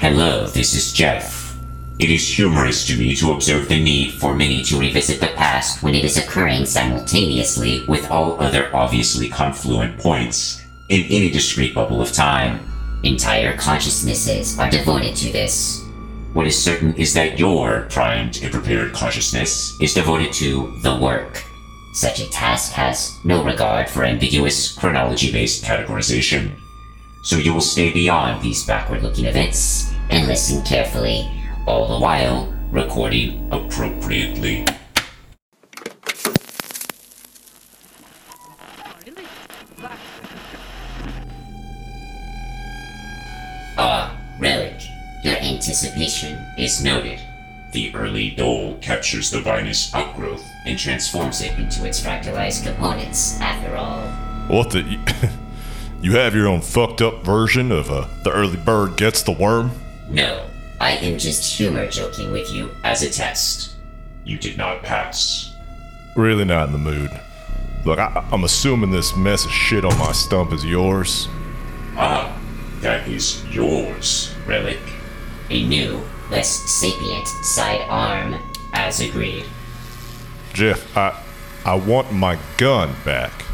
Hello, this is Jeff. It is humorous to me to observe the need for many to revisit the past when it is occurring simultaneously with all other obviously confluent points in any discrete bubble of time. Entire consciousnesses are devoted to this. What is certain is that your primed and prepared consciousness is devoted to the work. Such a task has no regard for ambiguous chronology based categorization. So you will stay beyond these backward looking events and listen carefully, all the while recording appropriately. Ah, Relic, your anticipation is noted. The early dole captures the vinous outgrowth and transforms it into its fractalized components, after all. What the? You have your own fucked up version of uh, the early bird gets the worm? No, I am just humor joking with you as a test. You did not pass. Really not in the mood. Look, I, I'm assuming this mess of shit on my stump is yours. Ah, that is yours, Relic. A new, less sapient side arm, as agreed. Jeff, I I want my gun back.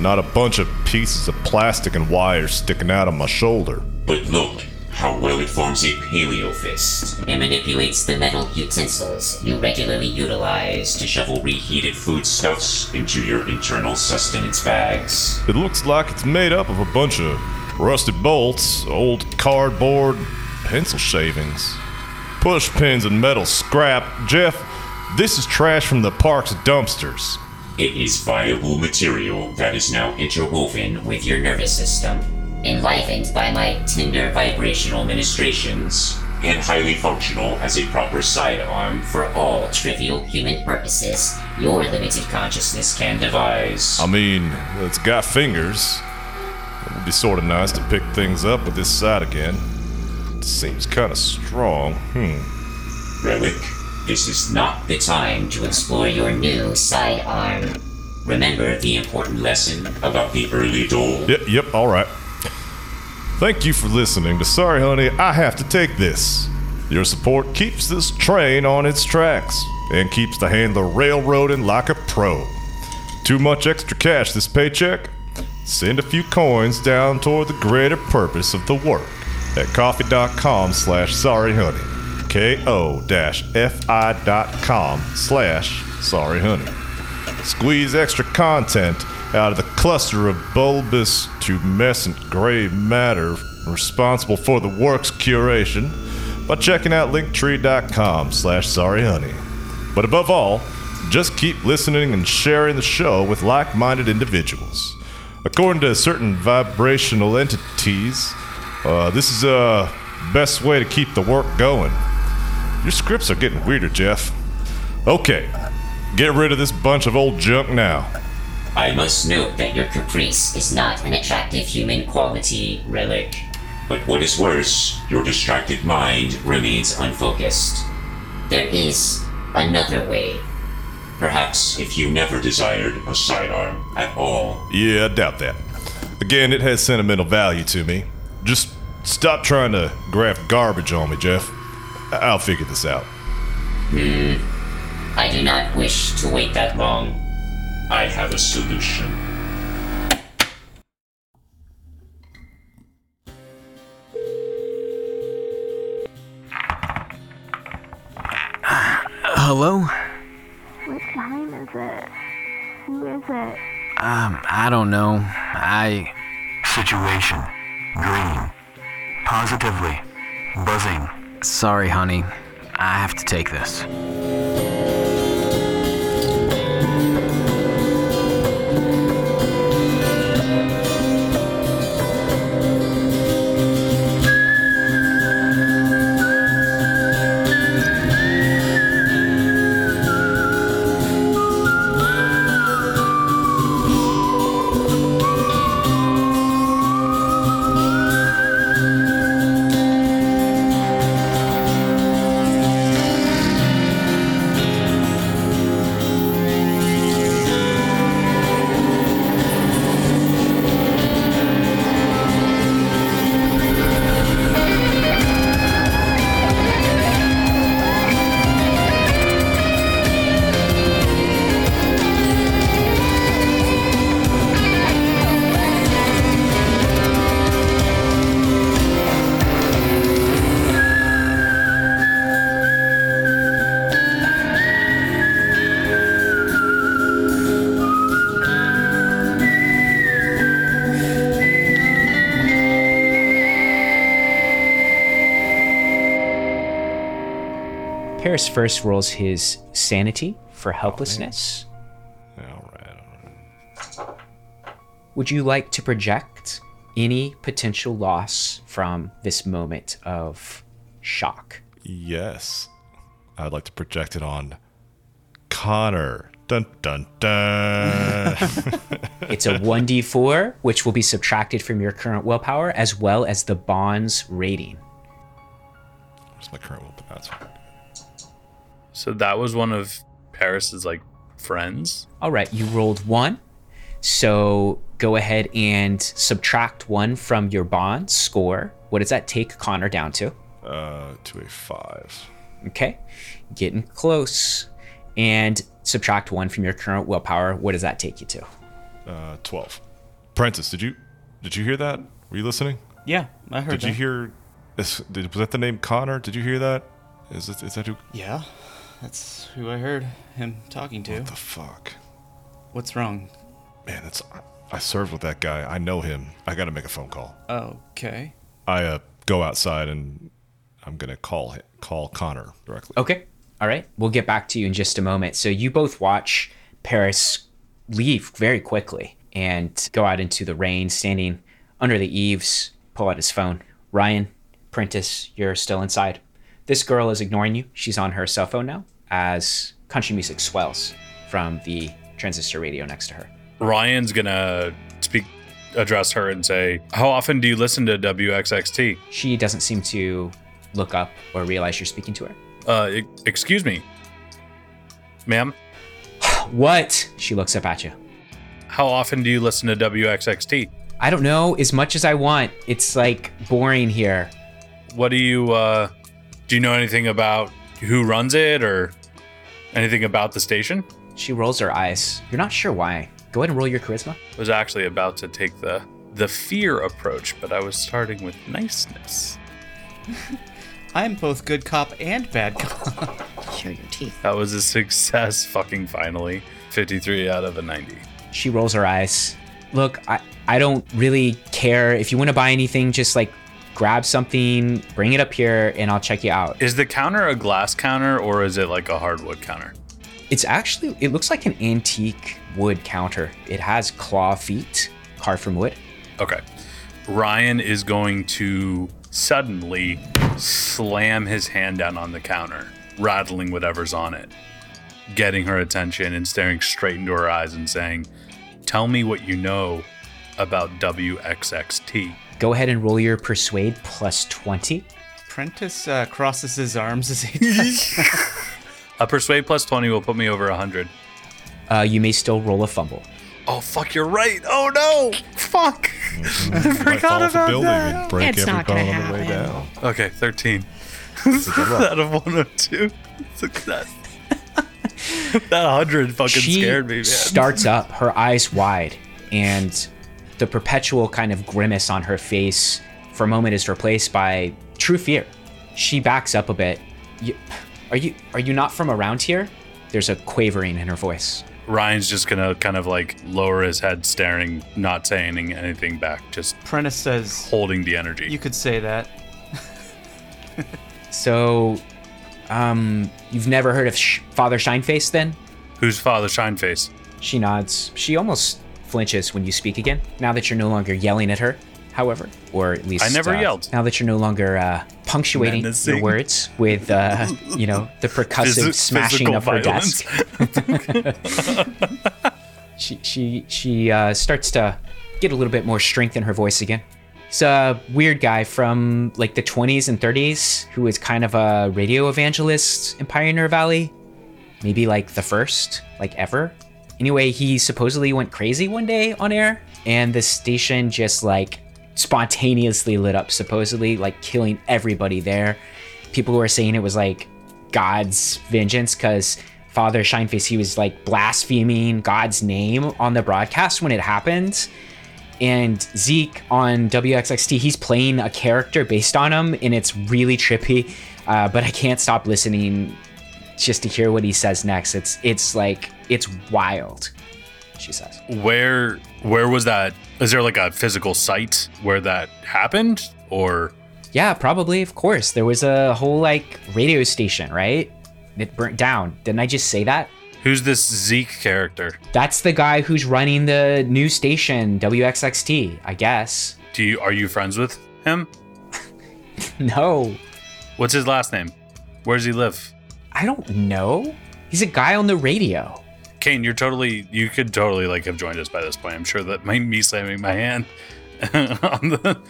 Not a bunch of pieces of plastic and wires sticking out of my shoulder. But look how well it forms a paleo fist and manipulates the metal utensils you regularly utilize to shovel reheated foodstuffs into your internal sustenance bags. It looks like it's made up of a bunch of rusted bolts, old cardboard, pencil shavings, push pins, and metal scrap. Jeff, this is trash from the park's dumpsters. It is viable material that is now interwoven with your nervous system, enlivened by my tender vibrational ministrations, and highly functional as a proper sidearm for all trivial human purposes your limited consciousness can devise. I mean, it's got fingers. It would be sort of nice to pick things up with this side again. It seems kind of strong. Hmm. Relic, this is not the time to explore your new sidearm. Remember the important lesson about the early dole? Yep, yep, all right. Thank you for listening to Sorry Honey, I Have to Take This. Your support keeps this train on its tracks and keeps the handler railroading like a pro. Too much extra cash this paycheck? Send a few coins down toward the greater purpose of the work at ko-fi.com slash sorryhoney. ko-fi.com slash sorryhoney. Squeeze extra content out of the cluster of bulbous, tumescent gray matter responsible for the work's curation by checking out linktree.com slash sorryhoney. But above all, just keep listening and sharing the show with like-minded individuals. According to certain vibrational entities, uh, this is the uh, best way to keep the work going. Your scripts are getting weirder, Jeff. Okay, get rid of this bunch of old junk now. I must note that your caprice is not an attractive human quality, Relic. But what is worse, your distracted mind remains unfocused. There is another way. Perhaps if you never desired a sidearm at all. Yeah, I doubt that. Again, it has sentimental value to me. Just stop trying to graft garbage on me, Jeff. I- I'll figure this out. Hmm. I do not wish to wait that long. I have a solution. Hello? What time is it? Who is it? Um, I don't know. I. Situation. Green. Positively. Buzzing. Sorry, honey. I have to take this. First rolls his sanity for oh, helplessness. All right. all right. Would you like to project any potential loss from this moment of shock? Yes. I'd like to project it on Connor. Dun dun dun. It's a 1d4, which will be subtracted from your current willpower, as well as the bond's rating. What's my current weapon? That's fine. So that was one of Paris's like friends. All right, you rolled one. So go ahead and subtract one from your bond score. What does that take Connor down to? Uh, to a five. Okay, getting close. And subtract one from your current willpower. What does that take you to? Uh, twelve. Prentice, did you did you hear that? Were you listening? Yeah, I heard Did you hear? Is, did, was that the name Connor? Did you hear that? Is it, is that who? Yeah, that's who I heard him talking to. What the fuck? What's wrong? Man, that's. I served with that guy. I know him. I gotta make a phone call. Okay. I uh, go outside and I'm gonna call hi- call Connor directly. Okay. All right. We'll get back to you in just a moment. So you both watch Paris leave very quickly and go out into the rain, standing under the eaves, pull out his phone. Ryan, Prentice, you're still inside. This girl is ignoring you. She's on her cell phone now as country music swells from the transistor radio next to her. Ryan's gonna speak, address her, and say, "How often do you listen to WXXT?" She doesn't seem to look up or realize you're speaking to her. Uh, e- excuse me, ma'am. What? She looks up at you. How often do you listen to WXXT? I don't know as much as I want. It's like boring here. What do you uh, do? You know anything about who runs it or anything about the station? She rolls her eyes. You're not sure why. Go ahead and roll your charisma. I was actually about to take the the fear approach, but I was starting with niceness. I'm both good cop and bad cop. Show your teeth. That was a success. Fucking finally, fifty-three out of a ninety. She rolls her eyes. Look, I, I don't really care. If you want to buy anything, just like grab something, bring it up here, and I'll check you out. Is the counter a glass counter or is it like a hardwood counter? It's actually, it looks like an antique wood counter. It has claw feet carved from wood. Okay. Ryan is going to suddenly slam his hand down on the counter, rattling whatever's on it, getting her attention and staring straight into her eyes and saying, Tell me what you know about WXXT. Go ahead and roll your persuade plus 20. Prentice uh, crosses his arms as he does. A persuade plus 20 will put me over 100. Uh, you may still roll a fumble. Oh, fuck, you're right. Oh, no. Fuck. You might fall off a building and break It's not everybody gonna on the way happen. down. Okay, 13. out of 102. Success. that 100 fucking she scared me, man. She starts up, her eyes wide, and the perpetual kind of grimace on her face for a moment is replaced by true fear. She backs up a bit. You, are you are you not from around here? There's a quavering in her voice. Ryan's just gonna kind of like lower his head, staring, not saying anything back, just Prentice says, holding the energy. "You could say that." So, um, you've never heard of Sh- Father Shineface then? Who's Father Shineface? She nods. She almost flinches when you speak again. Now that you're no longer yelling at her, however, or at least I never uh, yelled. Now that you're no longer uh, punctuating Menacing. your words with, uh, you know, the percussive Physi- smashing of her desk. she she she uh, starts to get a little bit more strength in her voice again. He's a weird guy from like the 20s and 30s who is kind of a radio evangelist in Pioneer Valley. Maybe like the first, like ever. Anyway, he supposedly went crazy one day on air, and the station just like spontaneously lit up, supposedly like killing everybody there. People were saying it was like God's vengeance because Father Shineface, he was like blaspheming God's name on the broadcast when it happened. And Zeke on WXXT, he's playing a character based on him, and it's really trippy. Uh, but I can't stop listening just to hear what he says next. It's it's like it's wild. She says. Where where was that? Is there like a physical site where that happened, or Yeah, probably. Of course, there was a whole like radio station, right? It burnt down. Didn't I just say that? Who's this Zeke character? That's the guy who's running the new station, WXXT, I guess. Do you are you friends with him? No, What's his last name? Where does he live? I don't know. He's a guy on the radio. Kane, you're totally you could totally like have joined us by this point. I'm sure that might me slamming my hand on the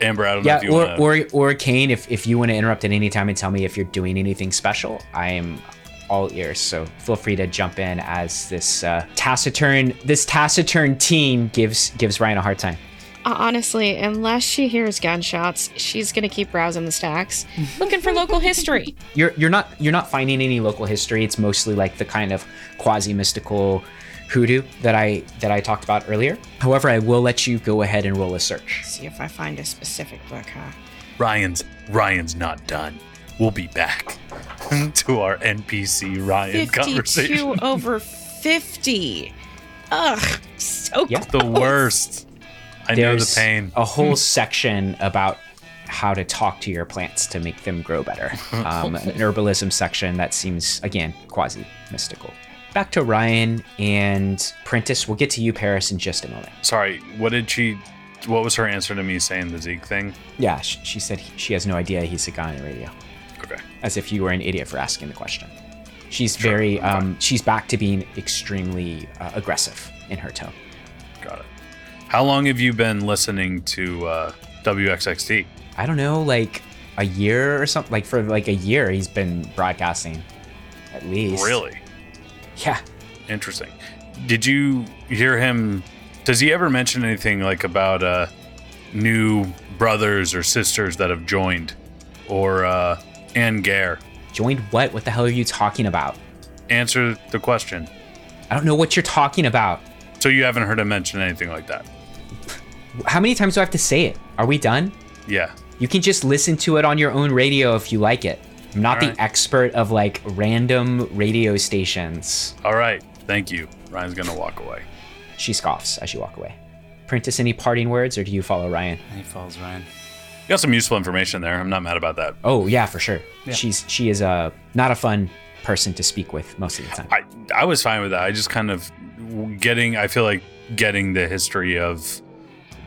Amber. I don't know Yeah, if you or, wanna, or or Kane, if, if you want to interrupt at any time and tell me if you're doing anything special, I am all ears. So feel free to jump in as this uh, taciturn this taciturn team gives gives Ryan a hard time. Uh, honestly, unless she hears gunshots, she's gonna keep browsing the stacks, looking for local history. You're you're not you're not finding any local history. It's mostly like the kind of quasi mystical hoodoo that I that I talked about earlier. However, I will let you go ahead and roll a search. See if I find a specific book, huh? Ryan's Ryan's not done. We'll be back to our NPC Ryan conversation. 52 over 50. Ugh, so Yeah. The worst. I know the There's pain. a whole section about how to talk to your plants to make them grow better. Um, an herbalism section that seems again quasi mystical. Back to Ryan and Prentice. We'll get to you, Paris, in just a moment. Sorry, what did she? What was her answer to me saying the Zeke thing? Yeah, she, she said he- she has no idea he's a guy on the radio. Okay. as if you were an idiot for asking the question. She's very, um, she's back to being extremely uh, aggressive in her tone. How long have you been listening to uh, WXXT? I don't know, like a year or something. Like for like a year, he's been broadcasting, at least. Really Yeah. interesting. Did you hear him? Does he ever mention anything like about uh, new brothers or sisters that have joined, or uh, Anne Gare? Joined what? What the hell are you talking about? Answer the question. I don't know what you're talking about. So you haven't heard him mention anything like that? How many times do I have to say it? Are we done? Yeah. You can just listen to it on your own radio if you like it. I'm not Alright. the expert of like random radio stations. All right. Thank you. Ryan's gonna walk away. She scoffs as you walk away. Prentice, any parting words, or do you follow Ryan? He follows Ryan. You got some useful information there. I'm not mad about that. Oh yeah, for sure. Yeah. She's she is a not a fun person to speak with most of the time. I I was fine with that. I just kind of getting. I feel like getting the history of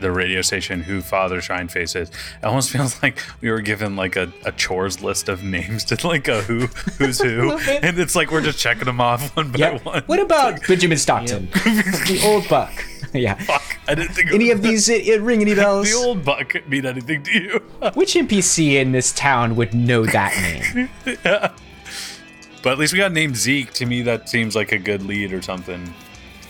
the radio station who Father Shineface is. It almost feels like we were given like a, a chores list of names to like a who who's who, and it's like we're just checking them off one by Yeah. one. What about Benjamin Stockton, the old buck? yeah. Fuck! I didn't think Any of these it, it ring any bells? the old buck mean anything to you. Which NPC in this town would know that name? but at least we got named Zeke. To me, that seems like a good lead or something.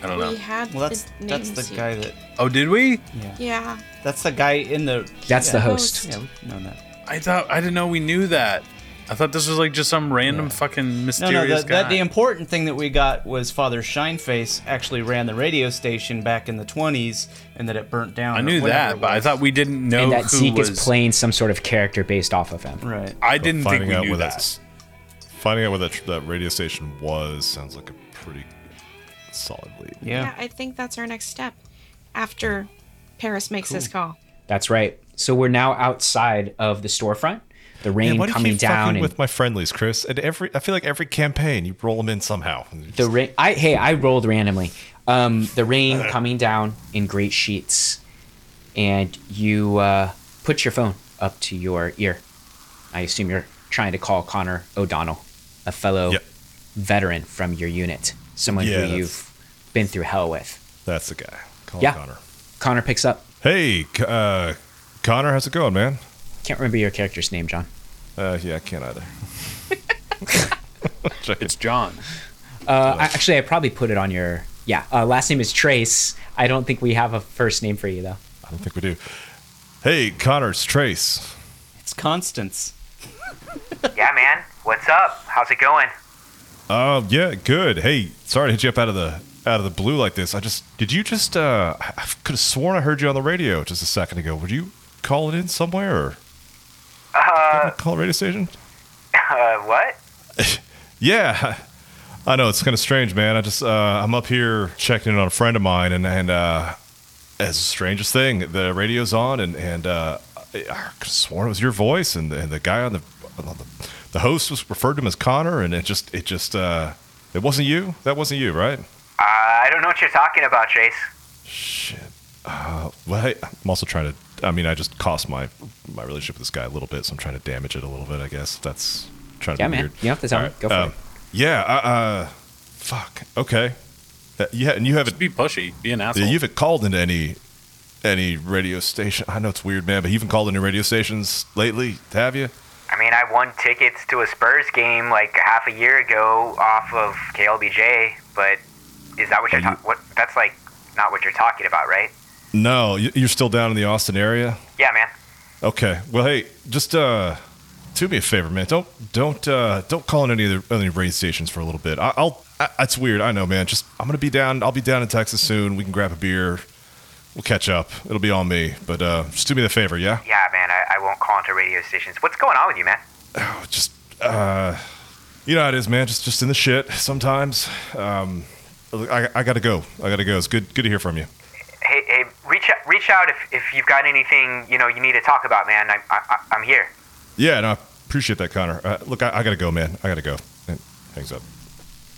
I don't know. We had Well, that's the that's the guy that. Oh, did we? Yeah. That's the guy in the. That's the host. Yeah, we've known that. I thought I didn't know we knew that. I thought this was like just some random fucking No, mysterious no. The, guy. the, the important thing that we got was Father Shineface actually ran the radio station back in the 20s, and that it burnt down. I knew that, but I thought we didn't know and that who Zeke was. is playing some sort of character based off of him. Right. I didn't think we knew that. finding out what that, that radio station was sounds like a pretty solid lead. yeah. Yeah. I think that's our next step after Paris makes this call. That's right. So we're now outside of the storefront. The rain Man, why do you coming keep down fucking and with my friendlies, Chris? And every I feel like every campaign you roll them in somehow. the rain. I hey, I rolled randomly. Um, the rain coming down in great sheets, and you uh, put your phone up to your ear. I assume you're trying to call Connor O'Donnell, a fellow Yep. veteran from your unit, someone Yeah, who you've been through hell with. That's the guy. Call Yeah. Connor. Connor picks up. Hey, uh, Connor, how's it going, man? Can't remember your character's name, John. Uh, yeah, I can't either. It's John. Uh, I, actually, I probably put it on your. Yeah, uh, last name is Trace. I don't think we have a first name for you though. I don't think we do. Hey, Connor, it's Trace. It's Constance. Yeah, man. What's up? How's it going? Uh, yeah, good. Hey, sorry to hit you up out of the out of the blue like this. I just did you just uh I could have sworn I heard you on the radio just a second ago. Would you call it in somewhere or Uh, call a radio station? uh, what? Yeah. I know it's kind of strange, man. I just uh I'm up here checking in on a friend of mine and and uh it's the strangest thing. The radio's on and and uh I, I could have sworn it was your voice and the, and the guy on the well, the, the host was referred to him as Connor, and it just it just uh, it wasn't you. That wasn't you, right? Uh, I don't know what you're talking about, Trace. Shit. Uh, well, hey, I'm also trying to. I mean, I just cost my my relationship with this guy a little bit, so I'm trying to damage it a little bit. I guess that's trying to Yeah, be man. weird. You don't have to tell me. Go for um, it. Yeah. Uh, uh, fuck. Okay. Uh, yeah, and you haven't Be pushy. Be an asshole. you haven't called into any any radio station. I know it's weird, man, but you haven't called into radio stations lately, have you? I mean, I won tickets to a Spurs game like half a year ago off of KLBJ, but is that what you're you- talking? What? That's like not what you're talking about, right? No, you- you're still down in the Austin area. Yeah, man. Okay. Well, hey, just uh, do me a favor, man. Don't don't uh, don't call in any of the any radio stations for a little bit. I, I'll. I, it's weird. I know, man. Just I'm gonna be down. I'll be down in Texas soon. We can grab a beer. We'll catch up. It'll be on me. But uh, just do me the favor, yeah. Yeah, man. I, I won't call into radio stations. What's going on with you, man? Oh, just uh, you know how it is, man. Just just in the shit sometimes. Um, I, I gotta go. I gotta go. It's good good to hear from you. Hey, hey, reach out, reach out if, if you've got anything you know you need to talk about, man. I, I, I'm here. Yeah, no, I appreciate that, Connor. Uh, look, I, I gotta go, man. I gotta go. And hangs up.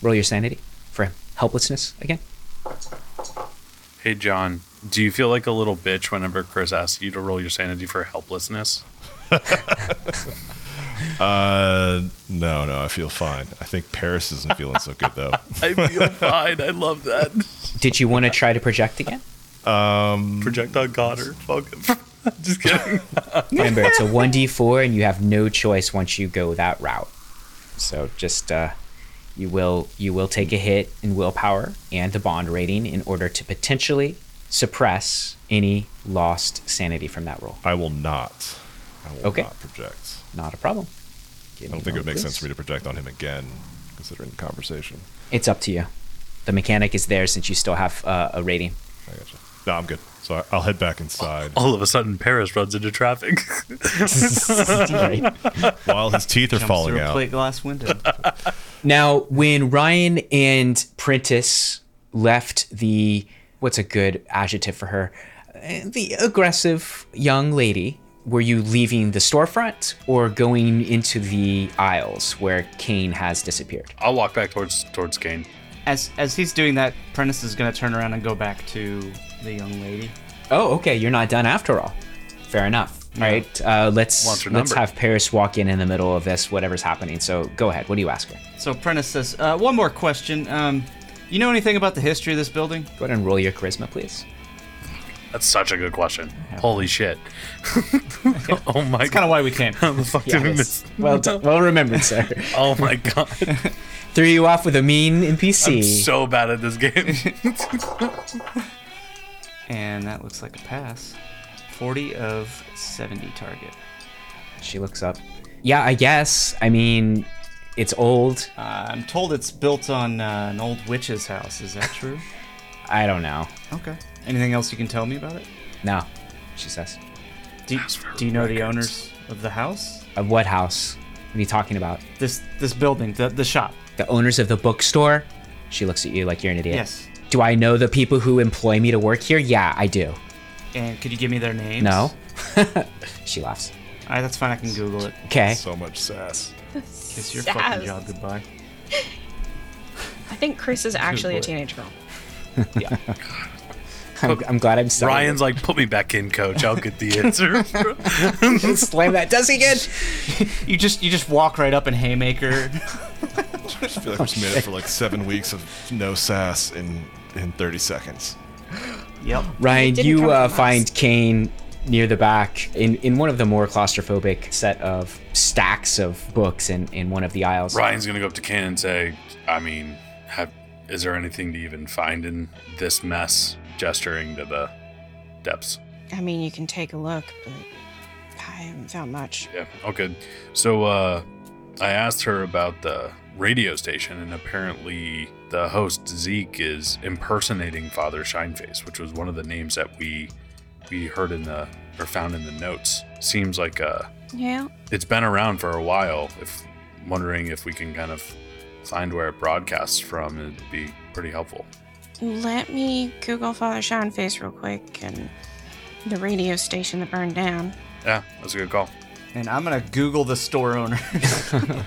Roll your sanity for helplessness again. hey, John, do you feel like a little bitch whenever Chris asks you to roll your sanity for helplessness? Uh, no, no, I feel fine. I think Paris isn't feeling so good though. I feel fine. I love that. Did you want to try to project again? Um, Project on Connor. Fuck him. Just kidding. Remember, it's a 1d4, and you have no choice once you go that route. So just uh, you will you will take a hit in willpower and the bond rating in order to potentially suppress any lost sanity from that roll. I will not. I will Okay. not project. Not a problem. I don't think it would make sense for me to project on him again, considering the conversation. It's up to you. The mechanic is there since you still have uh, a rating. I gotcha. No, I'm good. So I, I'll head back inside All of a sudden, Paris runs into traffic. While his teeth are Jumps falling through a out. plate glass window. Now, when Ryan and Prentice left the what's a good adjective for her? Uh, The aggressive young lady. Were you leaving the storefront or going into the aisles where Kane has disappeared? I'll walk back towards towards Kane. As as he's doing that, Prentice is gonna turn around and go back to the young lady. Oh, okay. You're not done after all. Fair enough. All right. Uh, let's let's number. have Paris walk in in the middle of this, whatever's happening. So go ahead. What do you ask her? So Prentice says, uh, "One more question. Um, you know anything about the history of this building?" Go ahead and roll your charisma, please. That's such a good question. Holy shit. oh my god. That's kind of why we came. How the fuck did we miss? Well done. Well remembered, sir. Oh my god. Threw you off with a mean NPC. I'm so bad at this game. And that looks like a pass. 40 of 70 target. She looks up. Yeah, I guess. I mean, it's old. Uh, I'm told it's built on uh, an old witch's house. Is that true? I don't know. okay. Anything else you can tell me about it? No, she says. Do, you- do you know the owners of the house? Of what house? Are you talking about? This this building, the the shop. The owners of the bookstore? She looks at you like you're an idiot. Yes. Do I know the people who employ me to work here? Yeah, I do. And could you give me their names? No? she laughs. All right, that's fine. I can Google it. Okay. So much sass. Kiss your Sass. fucking job goodbye. I think Chris is actually a teenage girl. I'm, I'm glad I'm sorry. Ryan's like, put me back in, coach. I'll get the answer. slam that desk again. You just you just walk right up in haymaker. I just feel like we just made it for like seven weeks of no sass in in 30 seconds. yep. Ryan, you uh, find Kane near the back in, in one of the more claustrophobic set of stacks of books in, in one of the aisles. Ryan's gonna go up to Ken and say, I mean, have is there anything to even find in this mess? Gesturing to the depths. I mean, you can take a look, but I haven't found much. Yeah. Okay. So uh I asked her about the radio station and apparently the host Zeke is impersonating Father Shineface, which was one of the names that we we heard in the or found in the notes. Seems like uh Yeah. it's been around for a while. If wondering if we can kind of find where it broadcasts from, it'd be pretty helpful. Let me Google Father Shineface real quick and the radio station that burned down. Yeah, that's a good call. And I'm gonna Google the store owner.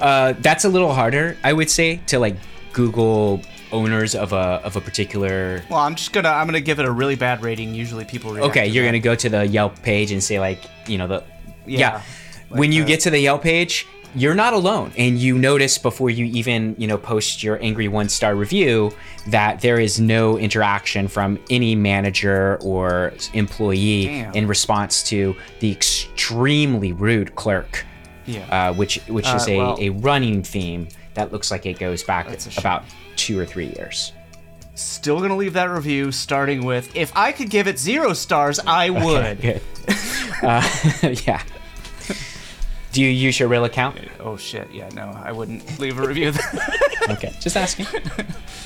Uh, that's a little harder, I would say, to like Google owners of a of a particular. well, I'm just gonna I'm gonna give it a really bad rating. Usually people react Okay, to you're that. gonna go to the Yelp page and say like, you know, the Yeah, yeah. like when you get to the Yelp page, you're not alone, and you notice before you even you know post your angry one star review that there is no interaction from any manager or employee Damn. in response to the extremely rude clerk. Yeah. uh, which which is Uh, a, well- a running theme that looks like it goes back about two or three years. Still gonna leave that review starting with if I could give it zero stars, I would. Good. uh, yeah. Do you use your real account? Oh shit, yeah, no, I wouldn't leave a review. Okay, just asking.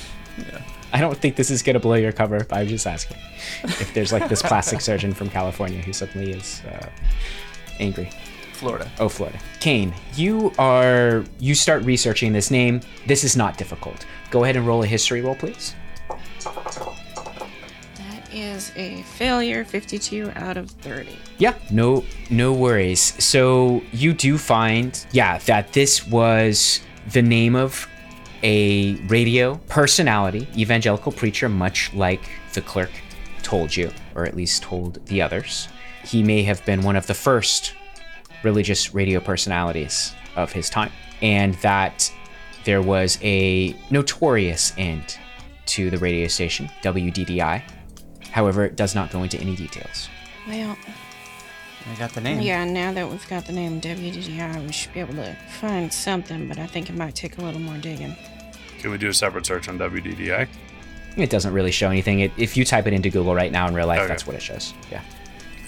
I don't think this is gonna blow your cover. But I'm just asking if there's like this plastic surgeon from California who suddenly is uh, angry. Florida. Oh, Florida. Kane, you are you start researching this name. This is not difficult. Go ahead and roll a history roll, please. Is a failure, 52 out of 30. Yeah, no no worries. So you do find yeah that this was the name of a radio personality, evangelical preacher much like the clerk told you or at least told the others. He may have been one of the first religious radio personalities of his time and that there was a notorious end to the radio station WDDI. However, it does not go into any details. Well, I got the name. yeah, now that we've got the name WDDI, we should be able to find something, but I think it might take a little more digging. Can we do a separate search on WDDI? It doesn't really show anything. It, if you type it into Google right now in real life, Okay. that's what it shows. Yeah.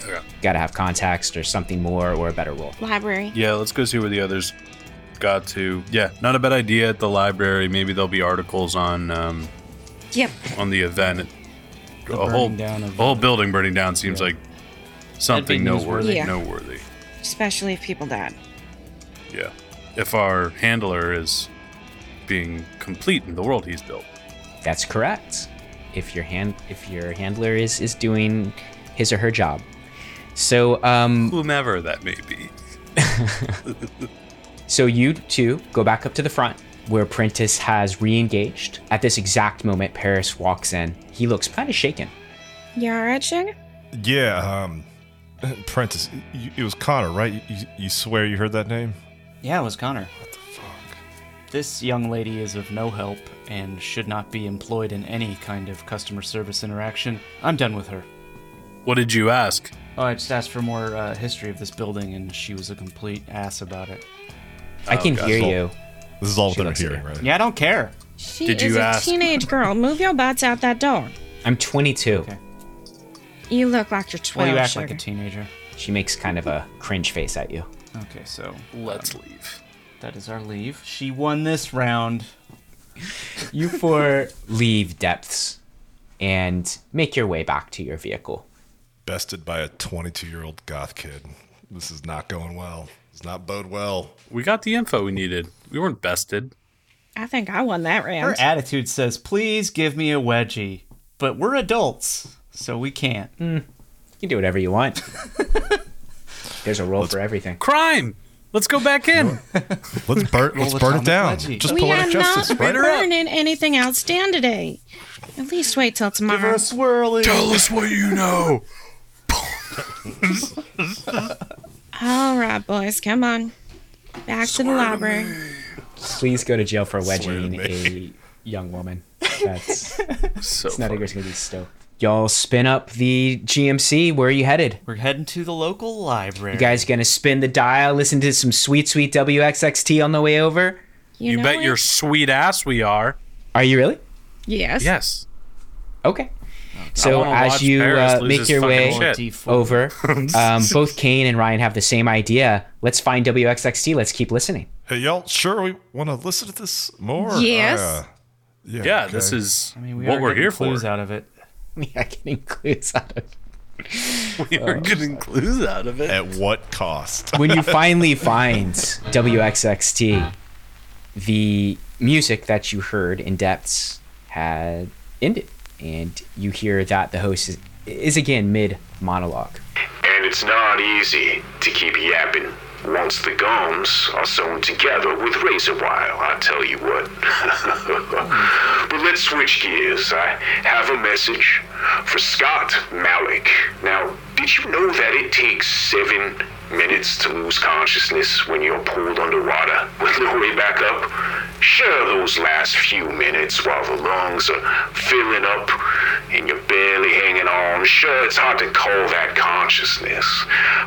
Okay. Got to have context or something more or a better role. Library. Yeah, let's go see where the others got to. Yeah, not a bad idea at the library. Maybe there'll be articles on um, Yep. on the event. The a whole down of a whole the- building burning down seems like something noteworthy. newsworthy. Yeah. Noteworthy. Especially if people died. Yeah. If our handler is being complete in the world he's built. That's correct. If your hand if your handler is is doing his or her job. So um Whomever that may be. so you two go back up to the front where Prentice has re-engaged. At this exact moment Paris walks in. He looks kind of shaken. You alright, Sugar? Yeah, um, Prentice, you, it was Connor, right? You, you swear you heard that name? Yeah, it was Connor. What the fuck? This young lady is of no help and should not be employed in any kind of customer service interaction. I'm done with her. What did you ask? Oh, I just asked for more uh, history of this building, and she was a complete ass about it. I can God. hear So- you. This is all She within our looks hearing, right? Yeah, I don't care. She Did is you a ask? teenage girl. Move your butts out that door. I'm 22. Okay. You look like you're 12. Well, you act Sugar. like a teenager. She makes kind of a cringe face at you. Okay, so Let's um, leave. that is our leave. She won this round. You four leave depths and make your way back to your vehicle. Bested by a 22 year old goth kid. This is not going well. Does not bode well. We got the info we needed. We weren't bested. I think I won that round. Her attitude says, "Please give me a wedgie," but we're adults, so we can't. Hmm. You can do whatever you want. There's a role for everything. Crime! Let's go back in. Let's burn, let's the burn it atomic down. wedgie. Just we are justice, not right? burning anything else down today. At least wait till tomorrow. Give her a swirly. Tell us what you know. All right, boys, come on. Back to the library. Please go to jail for wedging a young woman. That's So Snedeker's gonna be stoked. Y'all spin up the GMC. Where are you headed? We're heading to the local library. You guys gonna spin the dial, listen to some sweet, sweet WXXT on the way over? You, know bet it? your sweet ass we are. Are you really? Yes. Yes. Okay. So as you uh, make your way shit. over, um, both Kane and Ryan have the same idea. Let's find WXXT. Let's keep listening. Hey, y'all sure we want to listen to this more? Yes. Uh, yeah, Yeah, okay. this is I mean, we what are we're getting here clues for. out of it. Yeah, getting clues out of it. We are getting clues out of it. At what cost? when you finally find WXXT, the music that you heard in depths had ended, and you hear that the host is, is again mid monologue. And it's not easy to keep yapping once the gums are sewn together with razor wire, I tell you what. but let's switch gears. I have a message for Scott Malik. Now, did you know that it takes seven minutes to lose consciousness when you're pulled underwater with no way back up? Share those last few minutes while the lungs are filling up and you're barely hanging on. Sure, it's hard to call that consciousness.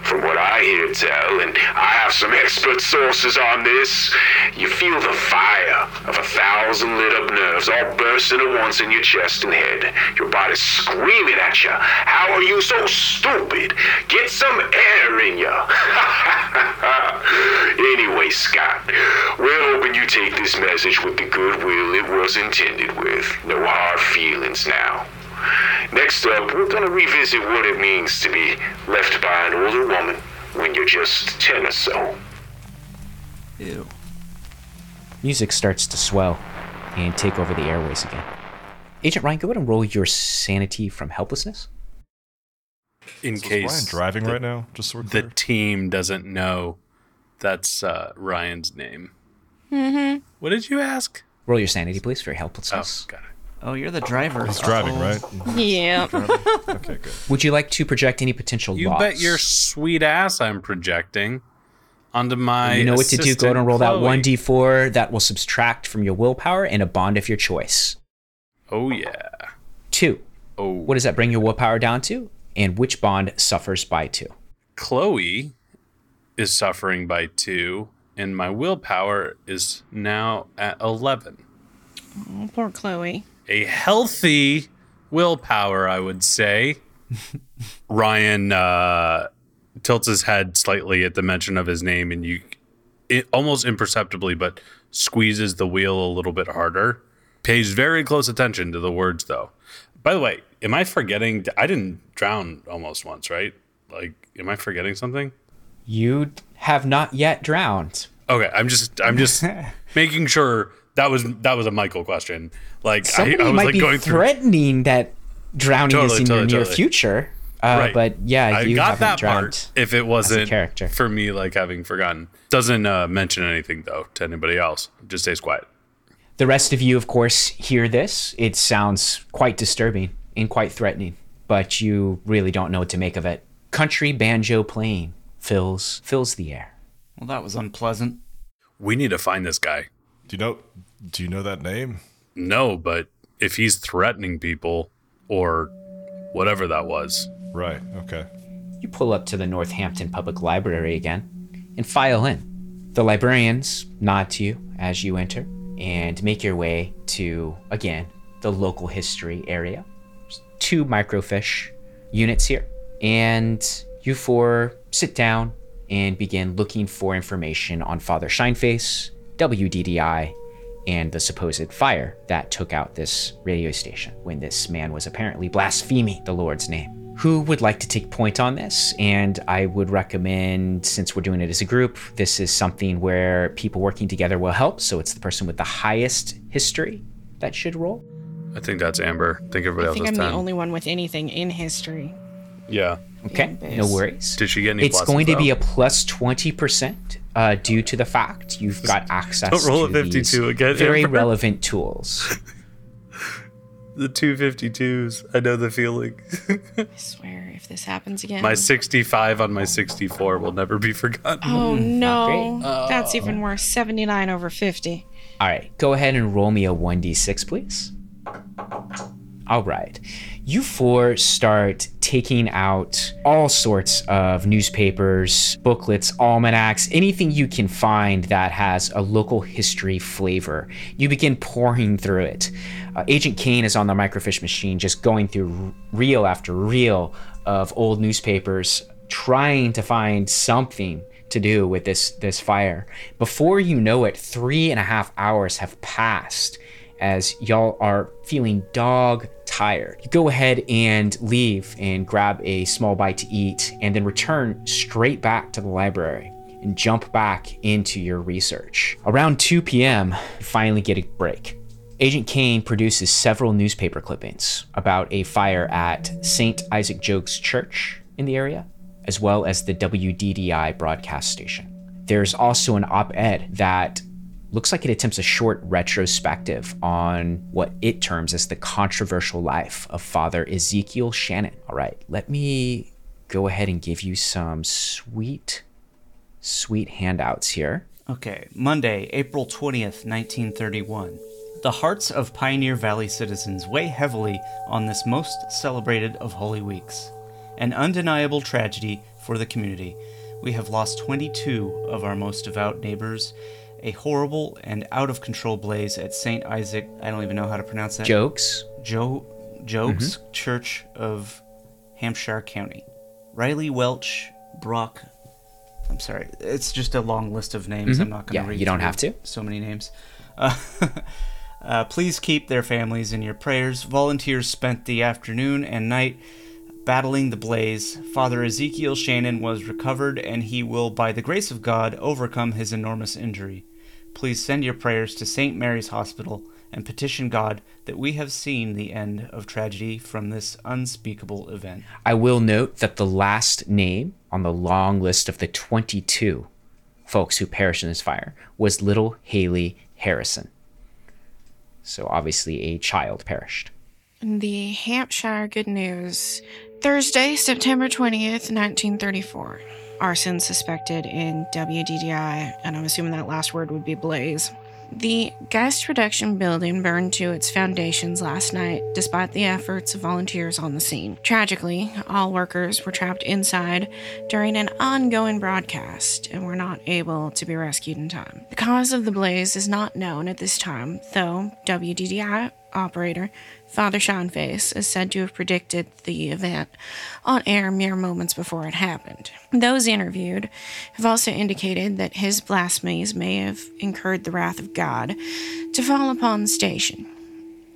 From what Tell, and I have some expert sources on this, you feel the fire of a thousand lit up nerves all bursting at once in your chest and head. Your body's screaming at you. How are you so stupid? Get some air in you. anyway, Scott, we're hoping you take this message with the goodwill it was intended with. No hard feelings now. Next up, we're gonna revisit what it means to be left by an older woman when you're just 10 or so. Ew. Music starts to swell and take over the airways again. Agent Ryan, go ahead and roll your sanity from helplessness. In So is case Ryan driving the- right now? Just so we're the team doesn't know that's uh, Ryan's name. Mm-hmm. What did you ask? Roll your sanity, please, for your Oh, helplessness. got it. Oh, you're the driver. He's driving, right? Yeah. Okay, good. Would you like to project any potential You loss? bet your sweet ass I'm projecting onto my. You know what to do. Go ahead and roll that Chloe. 1d4 that will subtract from your willpower and a bond of your choice. Oh yeah. Two. Oh. What does that bring your willpower down to? And which bond suffers by two? Chloe is suffering by two, and my willpower is now at eleven. Oh, poor Chloe. A healthy willpower, I would say. Ryan uh, tilts his head slightly at the mention of his name, and you, it, almost imperceptibly, but squeezes the wheel a little bit harder. Pays very close attention to the words, though. By the way, am I forgetting? I didn't drown almost once, right? Like, am I forgetting something? You have not yet drowned. Okay, I'm just, I'm just making sure that was that was a Michael question. Like, Somebody I was might like be going through. threatening that drowning Totally, is in totally, your near future. Uh, Right. But yeah, I got that part. If it wasn't character. for me, like having forgotten, doesn't uh, mention anything though to anybody else. Just stays quiet. The rest of you, of course, hear this. It sounds quite disturbing and quite threatening, but you really don't know what to make of it. Country banjo playing fills fills the air. Well, that was unpleasant. We need to find this guy. Do you know? Do you know that name? No, but if he's threatening people or whatever that was, Right. Okay. You pull up to the Northampton Public Library again and file in. The librarians nod to you as you enter and make your way to, again, the local history area. There's two microfiche units here. And you four sit down and begin looking for information on Father Shineface, WDDI, and the supposed fire that took out this radio station when this man was apparently blaspheming the Lord's name. Who would like to take point on this? And I would recommend, since we're doing it as a group, this is something where people working together will help. So it's the person with the highest history that should roll. I think that's Amber. I think everybody I else think I'm ten. the only one with anything in history. yeah. Okay, no worries. Did she get any? It's pluses, going to be a plus 20% uh, due to the fact you've got access Don't roll a to 52 these again, very Amber. relevant tools. the two fifty twos. I know the feeling. I swear, if this happens again. my sixty five on my sixty four will never be forgotten. Oh no, great. that's even worse. Seventy-nine over fifty. All right, go ahead and roll me a 1d6, please. All right. You four start taking out all sorts of newspapers, booklets, almanacs, anything you can find that has a local history flavor. You begin pouring through it. Uh, Agent Kane is on the microfiche machine, just going through reel after reel of old newspapers, trying to find something to do with this this fire. Before you know it, three and a half hours have passed as y'all are feeling dog tired. You go ahead and leave and grab a small bite to eat, and then return straight back to the library and jump back into your research. Around 2 p.m., you finally get a break. Agent Kane produces several newspaper clippings about a fire at St. Isaac Jogues Church in the area, as well as the WDDI broadcast station. There's also an op ed that looks like it attempts a short retrospective on what it terms as the controversial life of Father Ezekiel Shannon. All right, let me go ahead and give you some sweet, sweet handouts here. Okay, Monday, April 20th, 1931. The hearts of Pioneer Valley citizens weigh heavily on this most celebrated of Holy Weeks. An undeniable tragedy for the community. We have lost 22 of our most devout neighbors. A horrible and out of control blaze at St. Isaac, I don't even know how to pronounce that. Jokes. Joe Jokes Church of Hampshire County. Riley Welch, Brock. I'm sorry, it's just a long list of names. Mhm. I'm not going to Yeah, read. you don't have to. So many names. Uh, uh, please keep their families in your prayers. Volunteers spent the afternoon and night battling the blaze. Father Ezekiel Shannon was recovered, and he will, by the grace of God, overcome his enormous injury. Please send your prayers to St. Mary's Hospital and petition God that we have seen the end of tragedy from this unspeakable event. I will note that the last name on the long list of the 22 folks who perished in this fire was little Haley Harrison. So obviously a child perished. The Hampshire Good News. Thursday, September 20th, 1934. Arson suspected in WDDI, and I'm assuming that last word would be blaze. The Geist Production building burned to its foundations last night, despite the efforts of volunteers on the scene. Tragically, all workers were trapped inside during an ongoing broadcast and were not able to be rescued in time. The cause of the blaze is not known at this time, though WDDI operator Father Shineface is said to have predicted the event on air mere moments before it happened. Those interviewed have also indicated that his blasphemies may have incurred the wrath of God to fall upon the station.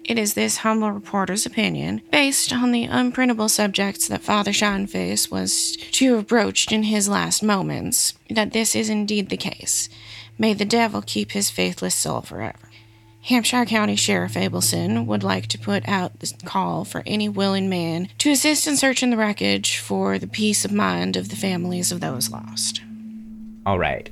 It is this humble reporter's opinion, based on the unprintable subjects that Father Shineface was to have broached in his last moments, that this is indeed the case. May the devil keep his faithless soul forever. Hampshire County Sheriff Abelson would like to put out the call for any willing man to assist in searching the wreckage for the peace of mind of the families of those lost. All right.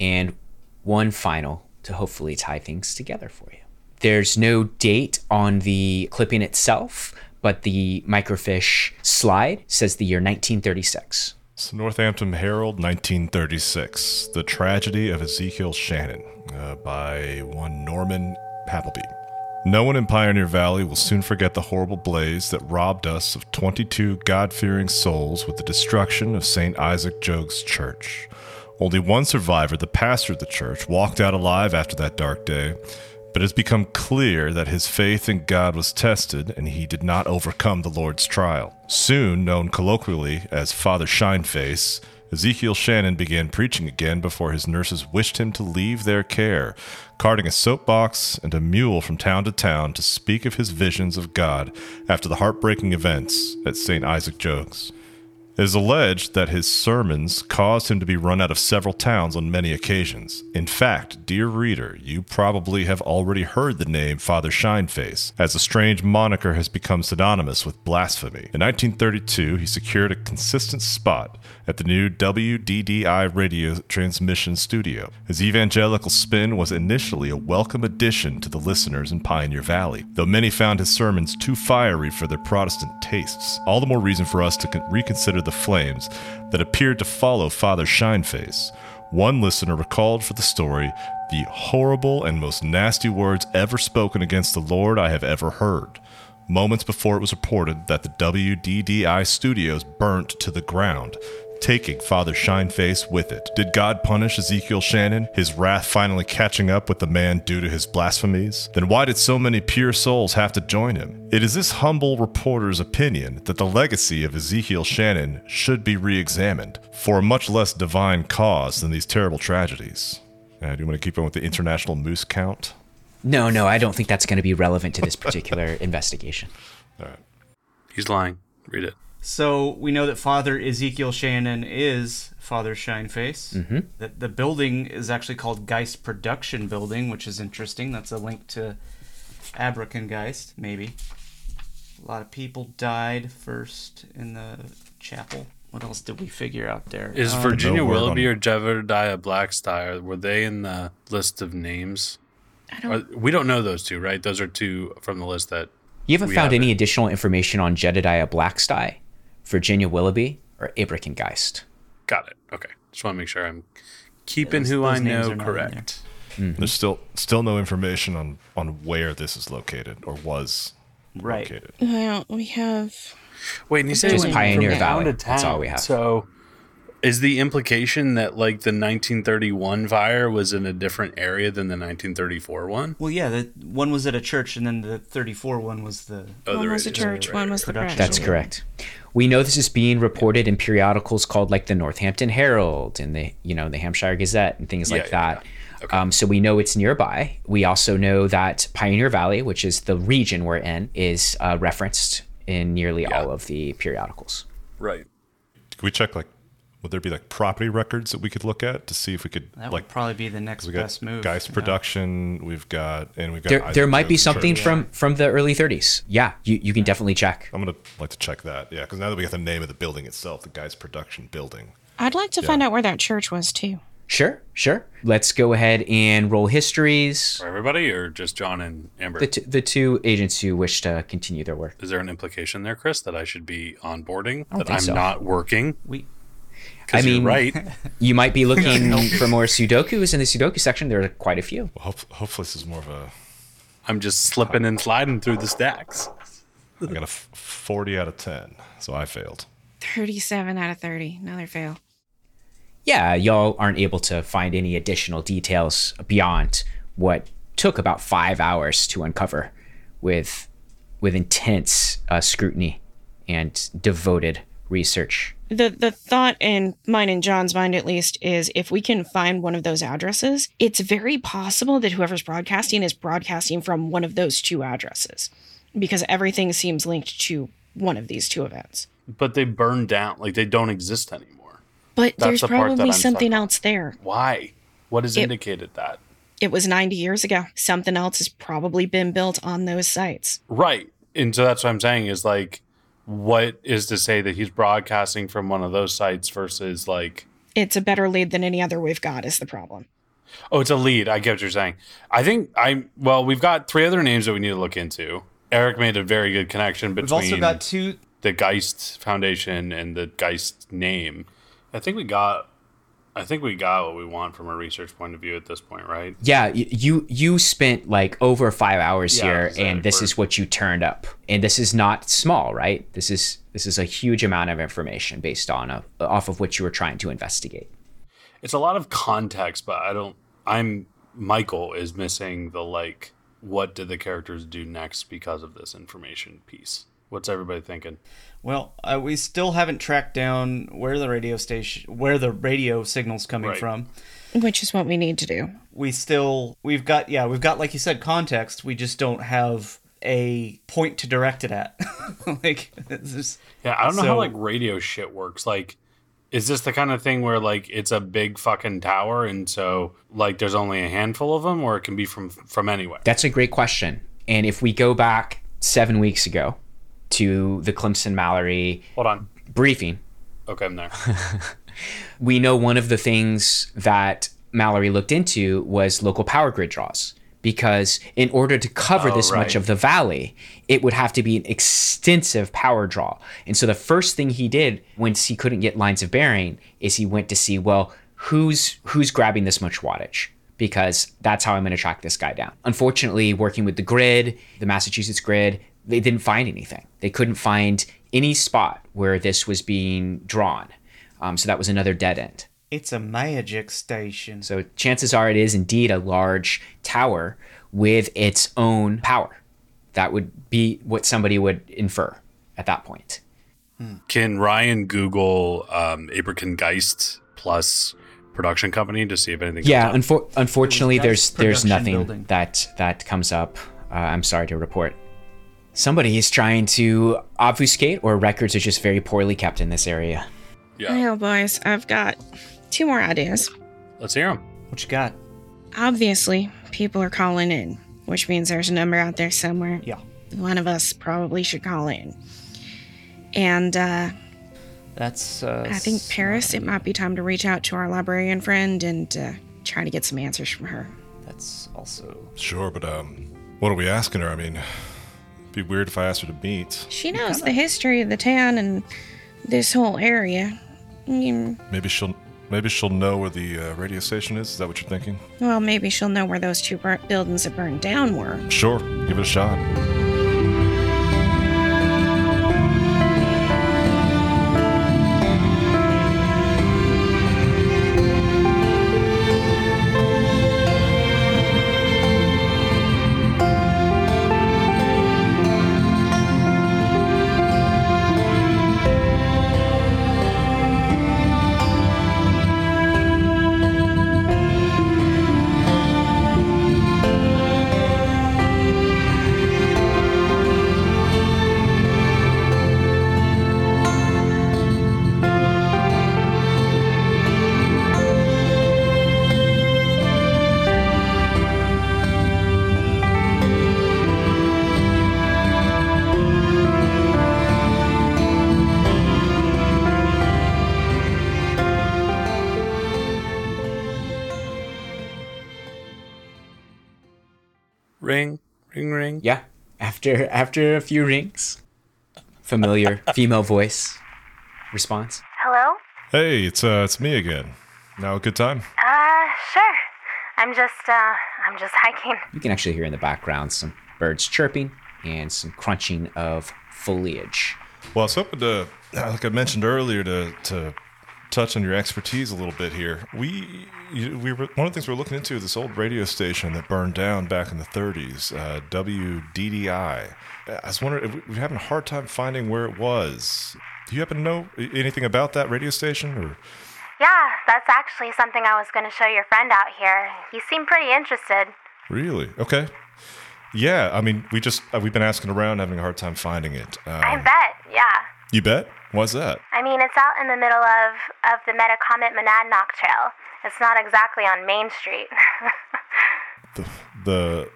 And one final to hopefully tie things together for you. There's no date on the clipping itself, but the microfiche slide says the year 1936. So Northampton Herald, 1936. The Tragedy of Ezekiel Shannon uh, by one Norman Pappleby. No one in Pioneer Valley will soon forget the horrible blaze that robbed us of 22 God fearing souls with the destruction of St. Isaac Jogues Church. Only one survivor, the pastor of the church, walked out alive after that dark day, but it has become clear that his faith in God was tested and he did not overcome the Lord's trial. Soon known colloquially as Father Shineface, Ezekiel Shannon began preaching again before his nurses wished him to leave their care, carting a soapbox and a mule from town to town to speak of his visions of God after the heartbreaking events at St. Isaac Jogues. It is alleged that his sermons caused him to be run out of several towns on many occasions. In fact, dear reader, you probably have already heard the name Father Shineface, as a strange moniker has become synonymous with blasphemy. In 1932, he secured a consistent spot at the new WDDI radio transmission studio. His evangelical spin was initially a welcome addition to the listeners in Pioneer Valley, though many found his sermons too fiery for their Protestant tastes. All the more reason for us to con- reconsider the flames that appeared to follow Father Shineface. One listener recalled for the story the horrible and most nasty words ever spoken against the Lord I have ever heard. Moments before it was reported that the WDDI studios burnt to the ground, taking Father Shineface with it. Did God punish Ezekiel Shannon, his wrath finally catching up with the man due to his blasphemies? Then why did so many pure souls have to join him? It is this humble reporter's opinion that the legacy of Ezekiel Shannon should be re examined for a much less divine cause than these terrible tragedies. Uh, do you want to keep on with the international moose count? No, no, I don't think that's going to be relevant to this particular investigation. All right. He's lying. Read it. So we know that Father Ezekiel Shannon is Father Shineface. Mhm. That the building is actually called Geist Production Building, which is interesting. That's a link to Abraham Geist, maybe. A lot of people died first in the chapel. what else did we figure out there? Is Um, Virginia No Willoughby or Jedediah Blacksty were they in the list of names? I don't. Are- we don't know those two, right? Those are two from the list that You haven't We found any haven't. additional information on Jedediah Blacksty, Virginia Willoughby, or Abraham Geist. got it. Okay, just want to make sure I'm keeping those- who I those names know are not in there. correct. Mm-hmm. There's still still no information on on where this is located or was Right. located. Well, we have. Wait, and you say Just Pioneer Valley. That's all we have. So, is the implication that like the 1931 fire was in a different area than the 1934 one? Well, yeah, the one was at a church, and then the 34 one was the. Oh, one there was a church, Right, one was the Production. That's correct. We know this is being reported in periodicals called like the Northampton Herald and the you know the Hampshire Gazette and things Yeah, like yeah, that. yeah. Okay. Um, so we know it's nearby. We also know that Pioneer Valley, which is the region we're in, is uh, referenced in nearly Yeah. all of the periodicals. Right. Could we check like would there be like property records that we could look at to see if we could That like would probably be the next we got best move. Geist you know? production, we've got and we've got There, there might be something Church. from from the early 30s. Yeah, you, you can definitely check. I'm gonna like to check that, yeah, because now that we got the name of the building itself, the Geist production building. I'd like to find out where that church was too. Sure, sure. Let's go ahead and roll histories. For everybody, or just John and Amber? The, t- the two agents who wish to continue their work. Is there an implication there, Chris, that I should be onboarding? don't That think I'm so. not working? We Because I mean- you're right. You might be looking for more Sudokus in the Sudoku section. There are quite a few. Well, hope, hopefully this is more of a. I'm just slipping and sliding through the stacks. I got a f- 40 out of 10, so I failed. 37 out of 30. Another fail. Yeah, y'all aren't able to find any additional details beyond what took about five hours to uncover with with intense uh, scrutiny and devoted research. The the thought in mine and John's mind at least is if we can find one of those addresses, it's very possible that whoever's broadcasting is broadcasting from one of those two addresses. Because everything seems linked to one of these two events. But they burned down. Like they don't exist anymore. But That's there's the probably something else there. Why? What has It- indicated that? It was 90 years ago. Something else has probably been built on those sites. Right. And so that's what I'm saying is like, what is to say that he's broadcasting from one of those sites versus like, It's a better lead than any other we've got, is the problem. oh, it's a lead. I get what you're saying. I think I, well, we've got three other names that we need to look into. Eric made a very good connection between. We've also got two. the Geist Foundation and the Geist name. I think we got, I think we got what we want from a research point of view at this point, right? Yeah, you you spent like over five hours Yeah, here, exactly. and this is what you turned up. And this is not small, right? This is this is a huge amount of information based on a, off of which you were trying to investigate. it's a lot of context, but I don't. I'm Michael is missing the like. What did the characters do next because of this information piece? What's everybody thinking? Well, uh, we still haven't tracked down where the radio station, where the radio signal's coming Right. from. Which is what we need to do. We still, we've got, yeah, we've got, like you said, context. We just don't have a point to direct it at. like, it's just, Yeah, I don't know So- how like radio shit works. Like, is this the kind of thing where like it's a big fucking tower, and so like there's only a handful of them, or it can be from from anywhere? That's a great question. And if we go back seven weeks ago to the Clemson Mallory Hold on. briefing, Okay, I'm there. we know one of the things that Mallory looked into was local power grid draws. Because in order to cover Oh, this much of the valley, it would have to be an extensive power draw. And so the first thing he did once he couldn't get lines of bearing is he went to see, well, who's who's grabbing this much wattage? Because that's how I'm going to track this guy down. Unfortunately, working with the grid, the Massachusetts grid, they didn't find anything. They couldn't find any spot where this was being drawn. Um, so that was another dead end. it's a magic station. So chances are it is indeed a large tower with its own power. That would be what somebody would infer at that point. Can Ryan Google um, Abraham Geist plus production company to see if anything? Yeah, comes up? unfor- unfortunately, there's there's nothing Building. that that comes up. Uh, I'm sorry to report. Somebody is trying to obfuscate, or records are just very poorly kept in this area. yeah. Well, boys, I've got two more ideas. Let's hear them. What you got? Obviously, people are calling in, which means there's a number out there somewhere. Yeah. One of us probably should call in. And uh, That's. Uh, I think Paris, it might be time to reach out to our librarian friend and uh, try to get some answers from her. That's also. Sure, but um, what are we asking her? I mean, it'd be weird if I asked her to meet. She knows the history of the town and this whole area. Mm, Maybe she'll maybe she'll know where the uh, radio station is. Is that what you're thinking? Well, maybe she'll know where those two burnt buildings that burned down were. Sure, give it a shot. After after a few rings, familiar female voice response. Hello? Hey, it's uh, it's me again. Now a good time. Uh, sure. I'm just, uh, I'm just hiking. You can actually hear in the background some birds chirping and some crunching of foliage. Well, I was hoping to, like I mentioned earlier, to to touch on your expertise a little bit here. We you- we were one of the things we're looking into is this old radio station that burned down back in the 30s, uh, WDDI. I was wondering, if we- we're having a hard time finding where it was. Do you happen to know anything about that radio station, or? Yeah, that's actually something I was going to show your friend out here. He seemed pretty interested. Really? Okay. Yeah, I mean, we just uh, we've been asking around, having a hard time finding it. I Um, bet, yeah. You bet. What's that? I mean, it's out in the middle of, of the Metacomet Monadnock Trail. It's not exactly on Main Street. The the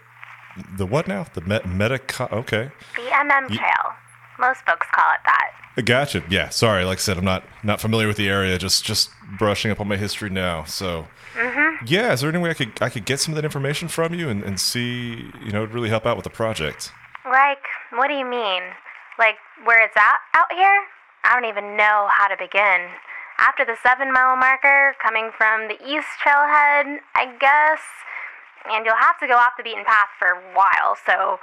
the what now? The met, meta. Okay. the MM Trail. Most folks call it that. Gotcha. Yeah. Sorry. Like I said, I'm not not familiar with the area. Just just brushing up on my history now. So Mm-hmm. yeah. Is there any way I could I could get some of that information from you and, and see you know really help out with the project? Like, what do you mean? Like, where it's at out here? I don't even know how to begin. After the seven mile marker, coming from the east trailhead, I guess. And you'll have to go off the beaten path for a while, so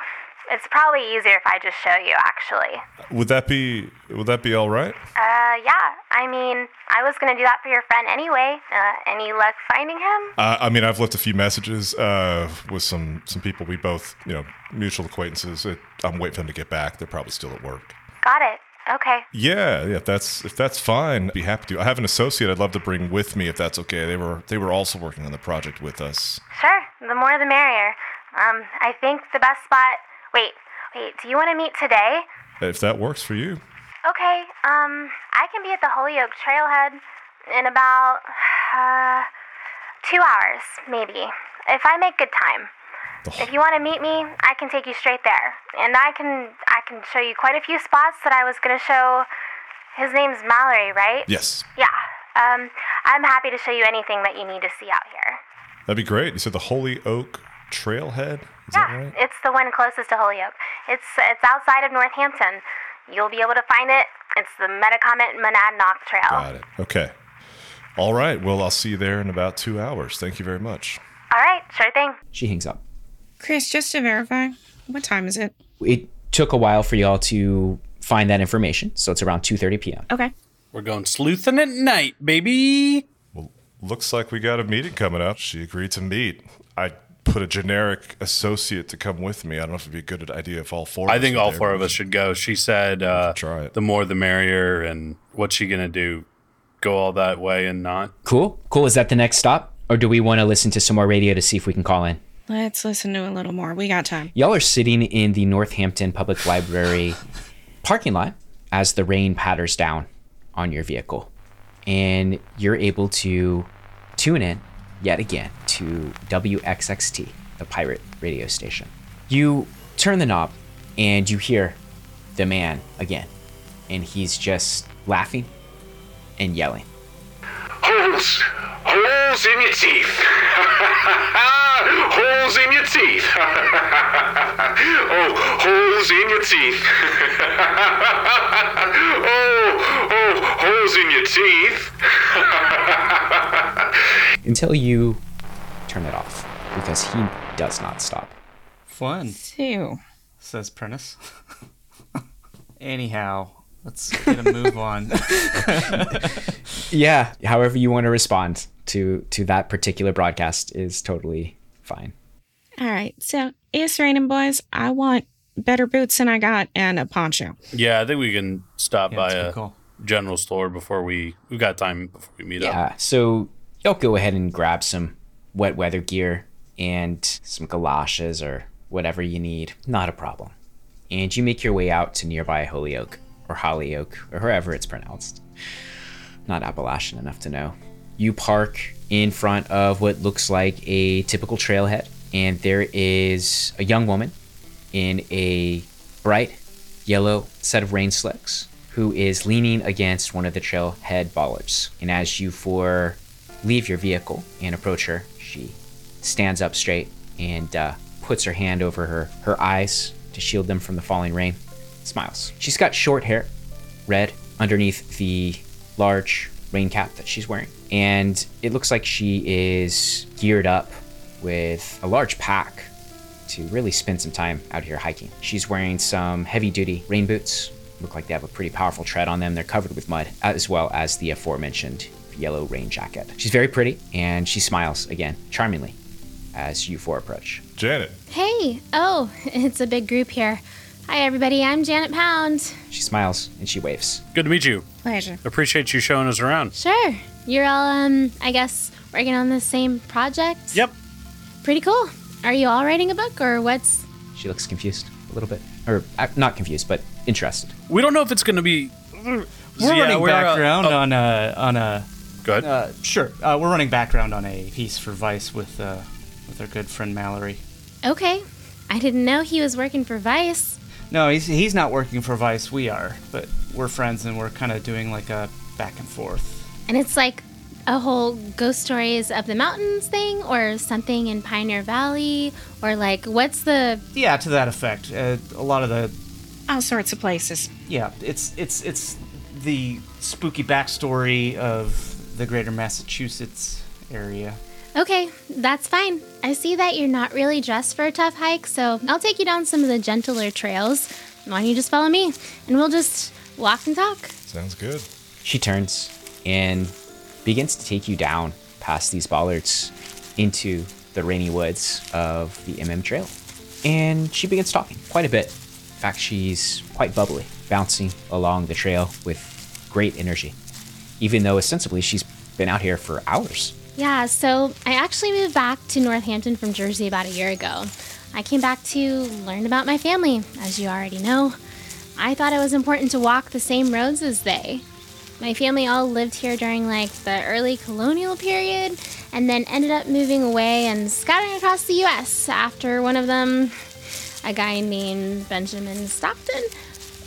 it's probably easier if I just show you, actually. Would that be would that be all right? Uh, yeah. I mean, I was gonna do that for your friend anyway. Uh, any luck finding him? Uh, I mean, I've left a few messages uh, with some some people we both you know mutual acquaintances. It, I'm waiting for them to get back. They're probably still at work. Got it. Okay. Yeah, yeah. If that's if that's fine, I'd be happy to. I have an associate I'd love to bring with me if that's okay. They were they were also working on the project with us. Sure. The more the merrier. Um, I think the best spot. Wait, wait. Do you want to meet today? If that works for you. Okay. Um, I can be at the Holyoke Trailhead in about uh, two hours, maybe, if I make good time. If you want to meet me, I can take you straight there, and I can I can show you quite a few spots that I was gonna show. His name's Mallory, right? Yes, Yeah. Um, I'm happy to show you anything that you need to see out here. that'd be great. You said the Holy Oak Trailhead. Is yeah, that right? it's the one closest to Holyoke. It's it's outside of Northampton. You'll be able to find it. It's the Metacomet Monadnock Trail. Got it. Okay. All right. Well, I'll see you there in about two hours. Thank you very much. All right, sure thing. She hangs up. Chris, just to verify, what time is it? It took a while for y'all to find that information, so it's around 2:30 p.m. Okay. We're going sleuthing at night, baby. Well, looks like we got a meeting coming up. She agreed to meet. I put a generic associate to come with me. I don't know if it'd be a good idea if all four. I us think were all there. four of us should go. She said, uh, try it. the more the merrier. And what's she going to do? Go all that way and not? Cool. Cool. Is that the next stop, or do we want to listen to some more radio to see if we can call in? Let's listen to a little more. We got time. Y'all are sitting in the Northampton Public Library parking lot as the rain patters down on your vehicle. And you're able to tune in yet again to WXXT, the pirate radio station. You turn the knob and you hear the man again. And he's just laughing and yelling. Holes! Holes in your teeth! holes in your teeth! oh, holes in your teeth! oh, oh, holes in your teeth! Until you turn it off, because he does not stop. Fun, Ew. says Prentice. Anyhow, let's get a move on. Yeah, however you want to respond to to that particular broadcast is totally fine. All right. So it's raining, boys. I want better boots than I got and a poncho. Yeah, I think we can stop Yeah, by a good a call. general store before we we've got time before we meet up. Yeah, so you'll go ahead and grab some wet weather gear and some galoshes or whatever you need. Not a problem. And you make your way out to nearby Holyoke or Hollyoak or wherever it's pronounced. Not Appalachian enough to know. You park in front of what looks like a typical trailhead, and there is a young woman in a bright yellow set of rain slicks who is leaning against one of the trailhead bollards. And as you four leave your vehicle and approach her, she stands up straight and uh, puts her hand over her, her eyes to shield them from the falling rain. Smiles. She's got short hair, red, underneath the large rain cap that she's wearing. And it looks like she is geared up with a large pack to really spend some time out here hiking. She's wearing some heavy duty rain boots. Look like they have a pretty powerful tread on them. They're covered with mud, as well as the aforementioned yellow rain jacket. She's very pretty and she smiles again, charmingly, as you four approach. Janet, Hey, oh, it's a big group here. Hi, everybody. I'm Janet Pound. She smiles and she waves. Good to meet you. Pleasure. Appreciate you showing us around. Sure. You're all, um, I guess, working on the same project? Yep. Pretty cool. Are you all writing a book, or what's. She looks confused a little bit. Or uh, not confused, but interested. We don't know if it's going to be. We're Yeah, running we're, uh, background oh. on a on a. Go ahead. Uh, sure, uh, we're running background on a piece for Vice with uh, with our good friend Mallory. Okay. I didn't know he was working for Vice. No, he's he's not working for Vice. We are, but we're friends and we're kind of doing like a back and forth. And it's like a whole ghost stories of the mountains thing, or something in Pioneer Valley, or like, what's the. Yeah, to that effect. Uh, a lot of the All sorts of places. yeah, it's it's it's the spooky backstory of the greater Massachusetts area. Okay, that's fine. I see that you're not really dressed for a tough hike, so I'll take you down some of the gentler trails. Why don't you just follow me? And we'll just walk and talk. sounds good. She turns and begins to take you down past these bollards into the rainy woods of the MM Trail. And she begins talking quite a bit. In fact, she's quite bubbly, bouncing along the trail with great energy, even though ostensibly she's been out here for hours. Yeah, so I actually moved back to Northampton from Jersey about a year ago. I came back to learn about my family, as you already know. I thought it was important to walk the same roads as they. My family all lived here during like the early colonial period and then ended up moving away and scattering across the US after one of them, a guy named Benjamin Stockton,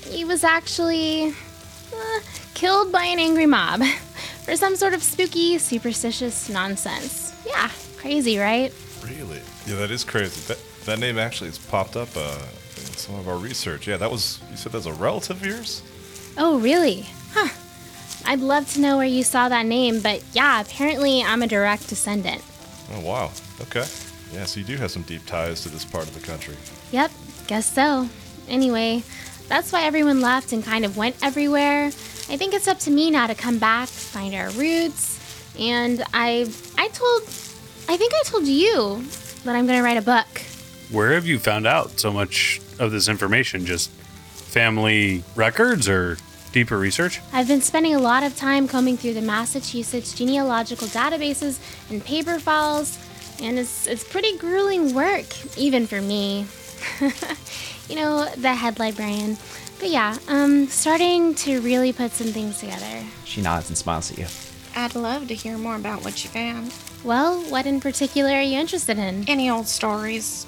he was actually uh, killed by an angry mob for some sort of spooky, superstitious nonsense. Yeah, crazy, right? Really? Yeah, that is crazy. That that name actually has popped up uh, in some of our research. Yeah, that was you said that's a relative of yours. Oh, really? Huh. I'd love to know where you saw that name, but yeah, apparently I'm a direct descendant. Oh wow. Okay. Yeah, so you do have some deep ties to this part of the country. Yep, guess so. Anyway, that's why everyone left and kind of went everywhere. I think it's up to me now to come back, find our roots, and I I told I think I told you that I'm going to write a book. Where have you found out so much of this information? Just family records or deeper research? I've been spending a lot of time combing through the Massachusetts genealogical databases and paper files, and it's, it's pretty grueling work, even for me. you know, the head librarian. But yeah, um, starting to really put some things together. She nods and smiles at you. I'd love to hear more about what you found. Well, what in particular are you interested in? Any old stories?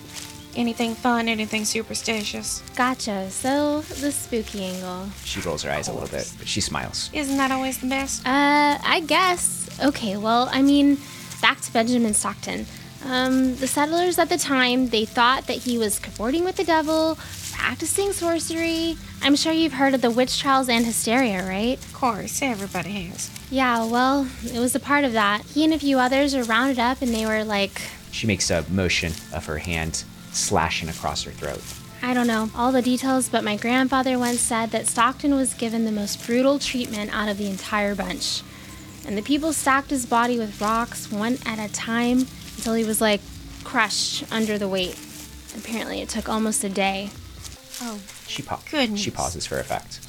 Anything fun, anything superstitious. Gotcha. So, the spooky angle. She rolls her eyes a little bit, but she smiles. Isn't that always the best? Uh, I guess. Okay, well, I mean, back to Benjamin Stockton. Um, the settlers at the time, they thought that he was cavorting with the devil, practicing sorcery. I'm sure you've heard of the witch trials and hysteria, right? Of course, everybody has. Yeah, well, it was a part of that. He and a few others were rounded up and they were like, She makes a motion of her hand slashing across her throat. I don't know all the details, but my grandfather once said that Stockton was given the most brutal treatment out of the entire bunch. And the people stacked his body with rocks one at a time until he was like crushed under the weight. Apparently, it took almost a day. Oh, She pa- Goodness. She pauses for effect.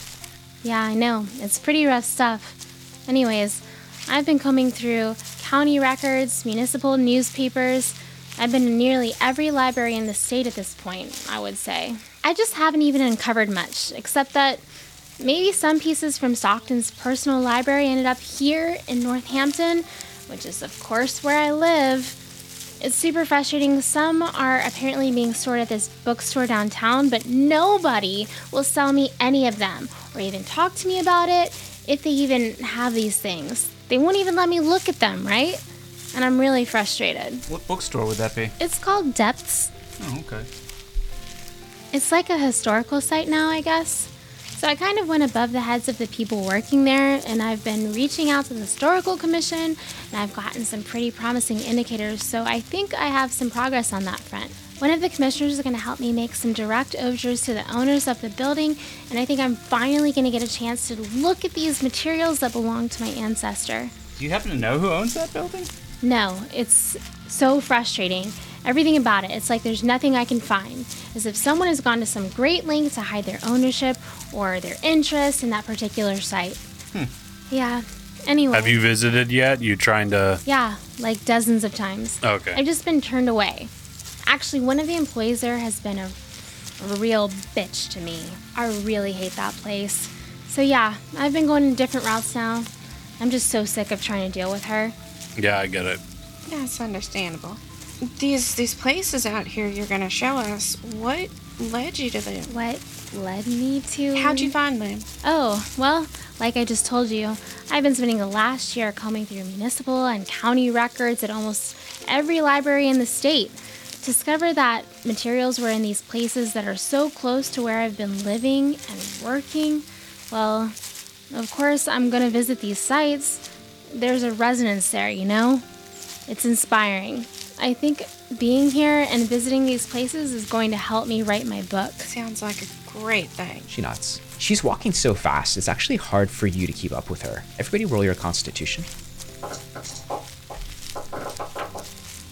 Yeah, I know. It's pretty rough stuff. Anyways, I've been combing through county records, municipal newspapers. I've been to nearly every library in the state at this point, I would say. I just haven't even uncovered much, except that maybe some pieces from Stockton's personal library ended up here in Northampton, which is, of course, where I live. It's super frustrating. Some are apparently being stored at this bookstore downtown, but nobody will sell me any of them or even talk to me about it if they even have these things. They won't even let me look at them, right? And I'm really frustrated. What bookstore would that be? It's called Depths. Oh, okay. It's like a historical site now, I guess. So I kind of went above the heads of the people working there, and I've been reaching out to the Historical Commission, and I've gotten some pretty promising indicators, so I think I have some progress on that front. One of the commissioners is going to help me make some direct overtures to the owners of the building, and I think I'm finally going to get a chance to look at these materials that belong to my ancestor. Do you happen to know who owns that building? No, it's so frustrating. Everything about it, it's like there's nothing I can find. As if someone has gone to some great length to hide their ownership or their interest in that particular site. Hmm. Yeah. Anyway. Have you visited yet? You trying to? Yeah, like dozens of times. Okay. I've just been turned away. Actually, one of the employees there has been a, a real bitch to me. I really hate that place. So, yeah, I've been going in different routes now. I'm just so sick of trying to deal with her. Yeah, I get it. That's understandable. These these places out here you're gonna show us. What led you to them? What led me to? How'd you find them? Oh, well, like I just told you, I've been spending the last year combing through municipal and county records at almost every library in the state. Discover that materials were in these places that are so close to where I've been living and working. Well, of course, I'm gonna visit these sites. There's a resonance there, you know? It's inspiring. I think being here and visiting these places is going to help me write my book. Sounds like a great thing. She nods. She's walking so fast, it's actually hard for you to keep up with her. Everybody roll your constitution.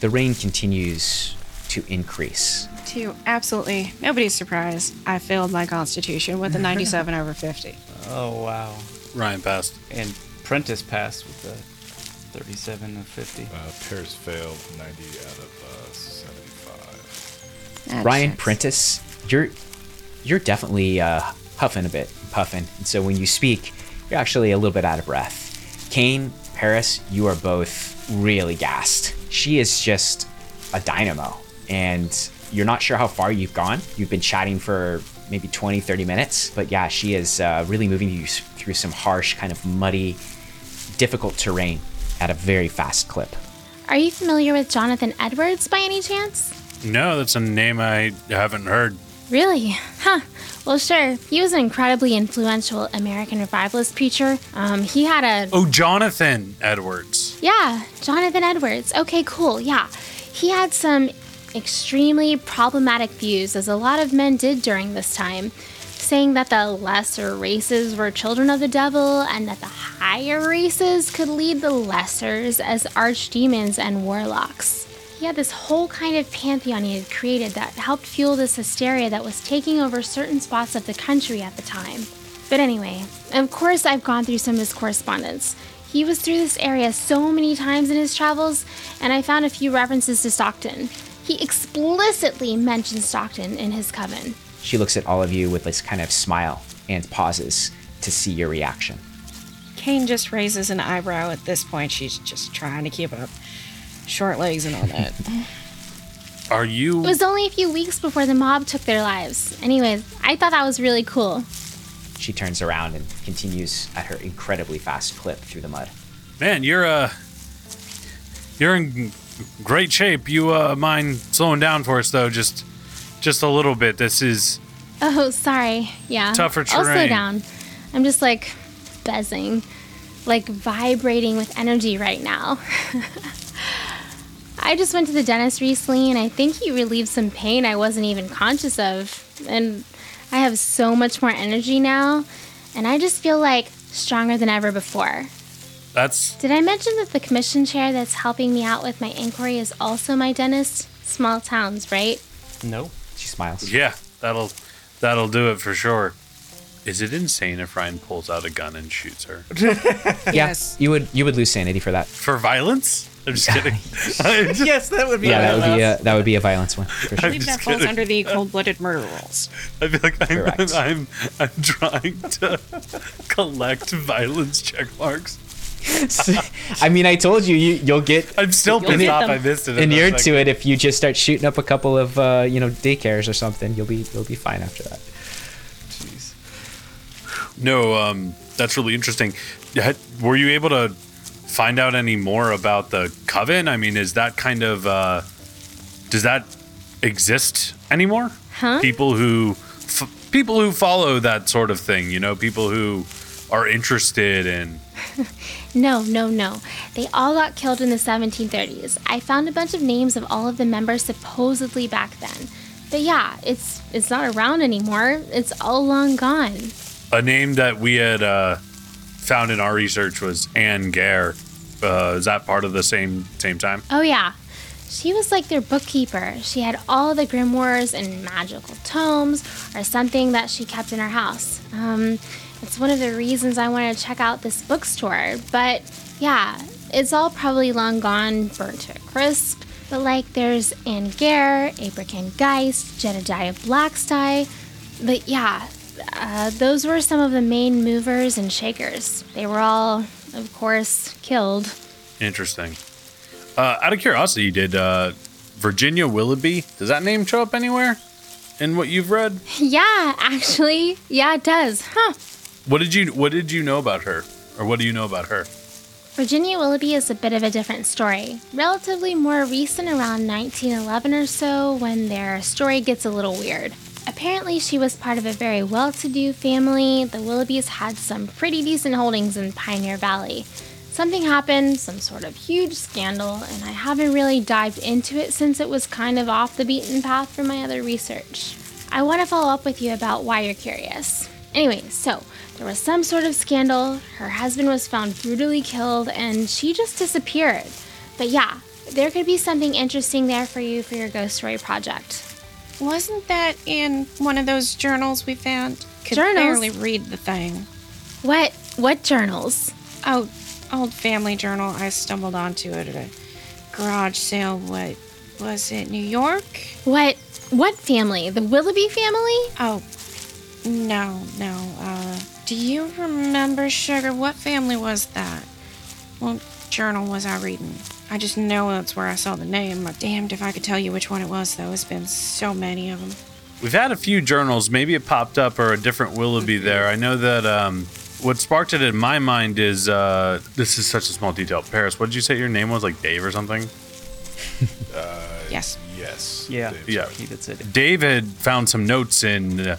The rain continues to increase. To absolutely nobody's surprised, I failed my constitution with a 97 over 50. Oh, wow. Ryan passed. And Prentice passed with the 37 of 50. Uh, Pierce failed 90 out of uh, 75. That Ryan checks. Prentice, you're you're definitely uh, huffing a bit, puffing. And so when you speak, you're actually a little bit out of breath. Kane, Paris, you are both really gassed. She is just a dynamo, and you're not sure how far you've gone. You've been chatting for maybe 20, 30 minutes, but yeah, she is uh, really moving you through some harsh, kind of muddy, difficult terrain at a very fast clip. Are you familiar with Jonathan Edwards by any chance? No, that's a name I haven't heard. Really? Huh. Well, sure. He was an incredibly influential American revivalist preacher. Um, he had a. Oh, Jonathan Edwards. Yeah, Jonathan Edwards. Okay, cool. Yeah. He had some extremely problematic views, as a lot of men did during this time, saying that the lesser races were children of the devil and that the higher races could lead the lessers as archdemons and warlocks. He had this whole kind of pantheon he had created that helped fuel this hysteria that was taking over certain spots of the country at the time. But anyway, of course, I've gone through some of his correspondence. He was through this area so many times in his travels, and I found a few references to Stockton. He explicitly mentions Stockton in his coven. She looks at all of you with this kind of smile and pauses to see your reaction. Kane just raises an eyebrow at this point. She's just trying to keep up. Short legs and all that. Are you? It was only a few weeks before the mob took their lives. Anyways, I thought that was really cool. She turns around and continues at her incredibly fast clip through the mud. Man, you're uh, you're in great shape. You uh, mind slowing down for us though, just just a little bit. This is Oh, sorry. Yeah. Tougher terrain. I'll slow down. I'm just like buzzing, like vibrating with energy right now. I just went to the dentist recently and I think he relieved some pain I wasn't even conscious of. And I have so much more energy now. And I just feel like stronger than ever before. that's Did I mention that the commission chair that's helping me out with my inquiry is also my dentist? Small towns, right? No. She smiles. yeah. That'll that'll do it for sure. Is it insane if Ryan pulls out a gun and shoots her Yeah, you would you would lose sanity for that. for violence? I'm just kidding. yes, that would be. Yeah, that my would be a that would be a violence one for I sure. believe that falls under the cold-blooded murder rules. I feel like I'm, Correct. I'm, I'm trying to collect violence check marks. I mean, I told you, you you'll get I'm still You'll pissed off. I missed it. inured to it if you just start shooting up a couple of uh, you know daycares or something. You'll be you'll be fine after that. Jeez. No, um, that's really interesting. Were you able to find out any more about the coven? I mean, is that kind of uh, does that exist anymore? Huh? People who f- people who follow that sort of thing, you know, people who are interested in. No, no, no. They all got killed in the 1730s. I found a bunch of names of all of the members supposedly back then. But yeah, it's it's not around anymore. It's all long gone. A name that we had uh, found in our research was Anne Gare. Uh, is that part of the same same time? Oh yeah. She was like their bookkeeper. She had all the grimoires and magical tomes or something that she kept in her house. Um, it's one of the reasons I wanted to check out this bookstore. But yeah, it's all probably long gone, burnt to a crisp. But like there's Anne Gare, Abraham Geist, Jedediah Blackstye. But yeah, uh, those were some of the main movers and shakers. They were all, of course, killed. Interesting. Uh, out of curiosity, did uh, Virginia Willoughby does that name show up anywhere in what you've read? Yeah, actually, yeah, it does. Huh. What did you What did you know about her, or what do you know about her? Virginia Willoughby is a bit of a different story. Relatively more recent, around 1911 or so, when their story gets a little weird. Apparently, she was part of a very well to do family. The Willoughbys had some pretty decent holdings in Pioneer Valley. Something happened, some sort of huge scandal, and I haven't really dived into it since it was kind of off the beaten path for my other research. I want to follow up with you about why you're curious. Anyway, so there was some sort of scandal, her husband was found brutally killed, and she just disappeared. But yeah, there could be something interesting there for you for your ghost story project. Wasn't that in one of those journals we found? Could Journals? barely read the thing. What what journals? Oh, old family journal. I stumbled onto it at a garage sale. What was it? New York? What what family? The Willoughby family? Oh, no, no. Uh, do you remember, Sugar? What family was that? What journal was I reading? I just know that's where I saw the name. I'm damned if I could tell you which one it was, though. It's been so many of them. We've had a few journals. Maybe it popped up or a different Willoughby there. I know that um, what sparked it in my mind is uh, this is such a small detail. Paris, what did you say your name was? Like Dave or something? Yes. Yes. Yeah. Dave's Yeah. right. He did say that. David found some notes in uh,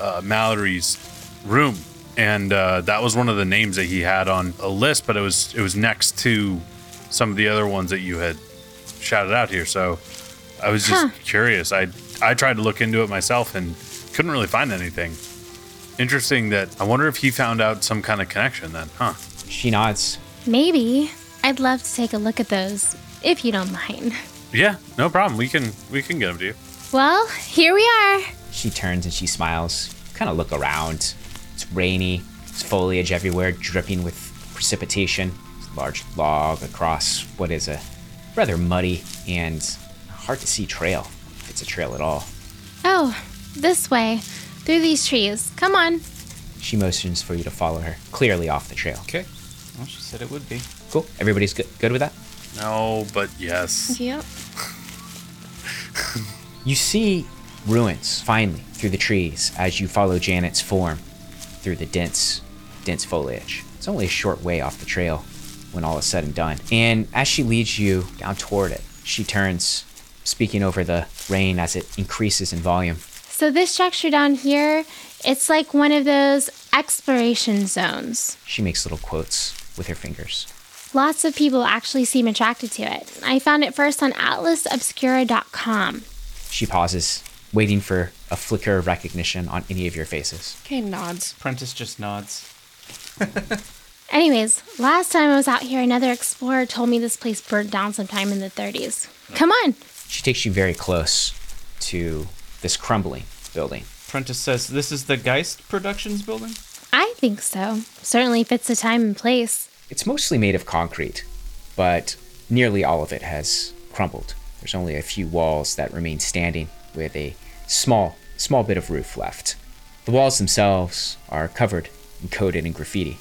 uh, Mallory's room, and uh, that was one of the names that he had on a list. But it was it was next to some of the other ones that you had shouted out here. So I was just Huh. curious. I I tried to look into it myself and couldn't really find anything. Interesting that I wonder if he found out some kind of connection then, huh? She nods. Maybe. I'd love to take a look at those, if you don't mind. Yeah, no problem. We can we can get them to you. Well, here we are. She turns and she smiles. Kind of look around. It's rainy. it's foliage everywhere, dripping with precipitation. There's a large log across what is a rather muddy and hard to see trail. If it's a trail at all. Oh, this way. Through these trees. Come on. She motions for you to follow her, clearly off the trail. Okay. Well, she said it would be. Cool. Everybody's good, good with that? No, but yes. Yep. You see ruins finally through the trees as you follow Janet's form through the dense, dense foliage. It's only a short way off the trail when all is said and done. And as she leads you down toward it, she turns, speaking over the rain as it increases in volume. So this structure down here, it's like one of those exploration zones. She makes little quotes with her fingers. Lots of people actually seem attracted to it. I found it first on atlasobscura.com. She pauses, waiting for a flicker of recognition on any of your faces. Okay, nods. Prentice just nods. Anyways, last time I was out here, another explorer told me this place burnt down sometime in the 30s. Come on. She takes you very close to this crumbling building. Prentice says, This is the Geist Productions building? I think so. Certainly fits the time and place. It's mostly made of concrete, but nearly all of it has crumbled. There's only a few walls that remain standing with a small, small bit of roof left. The walls themselves are covered and coated in graffiti,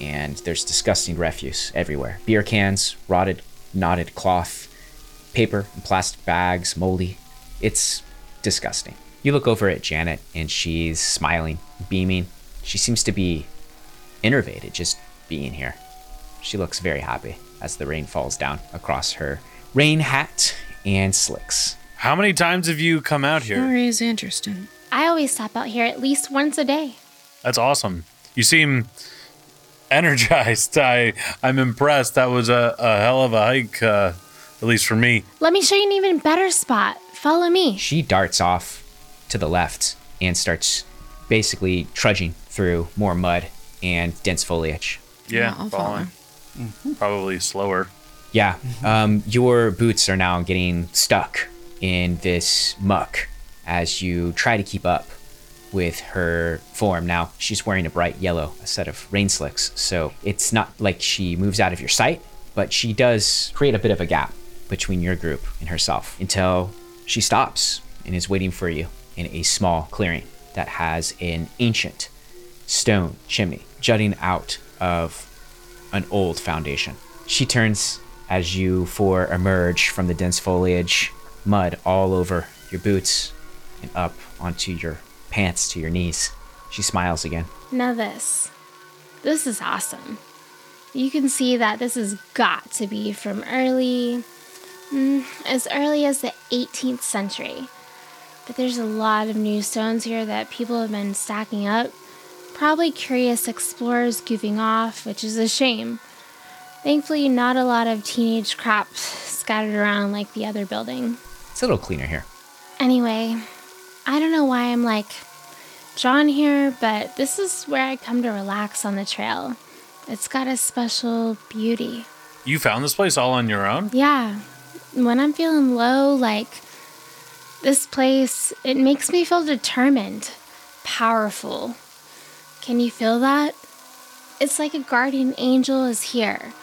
and there's disgusting refuse everywhere beer cans, rotted, knotted cloth, paper and plastic bags, moldy. It's disgusting. You look over at Janet, and she's smiling, beaming. She seems to be enervated just being here. She looks very happy as the rain falls down across her rain hat and slicks. How many times have you come out here? Story is interesting. I always stop out here at least once a day. That's awesome. You seem energized. I I'm impressed. That was a, a hell of a hike, uh, at least for me. Let me show you an even better spot. Follow me. She darts off to the left and starts basically trudging through more mud and dense foliage. Yeah, I'll following. Probably slower. Yeah, um, your boots are now getting stuck in this muck as you try to keep up with her form. Now, she's wearing a bright yellow set of rain slicks, so it's not like she moves out of your sight, but she does create a bit of a gap between your group and herself until she stops and is waiting for you in a small clearing that has an ancient stone chimney jutting out of an old foundation. She turns as you four emerge from the dense foliage, mud all over your boots and up onto your pants to your knees. She smiles again. Now, this. This is awesome. You can see that this has got to be from early. Mm, as early as the 18th century. But there's a lot of new stones here that people have been stacking up. Probably curious explorers goofing off, which is a shame. Thankfully, not a lot of teenage crap scattered around like the other building. It's a little cleaner here. Anyway, I don't know why I'm like drawn here, but this is where I come to relax on the trail. It's got a special beauty. You found this place all on your own? Yeah, when I'm feeling low, like this place, it makes me feel determined, powerful. Can you feel that? It's like a guardian angel is here,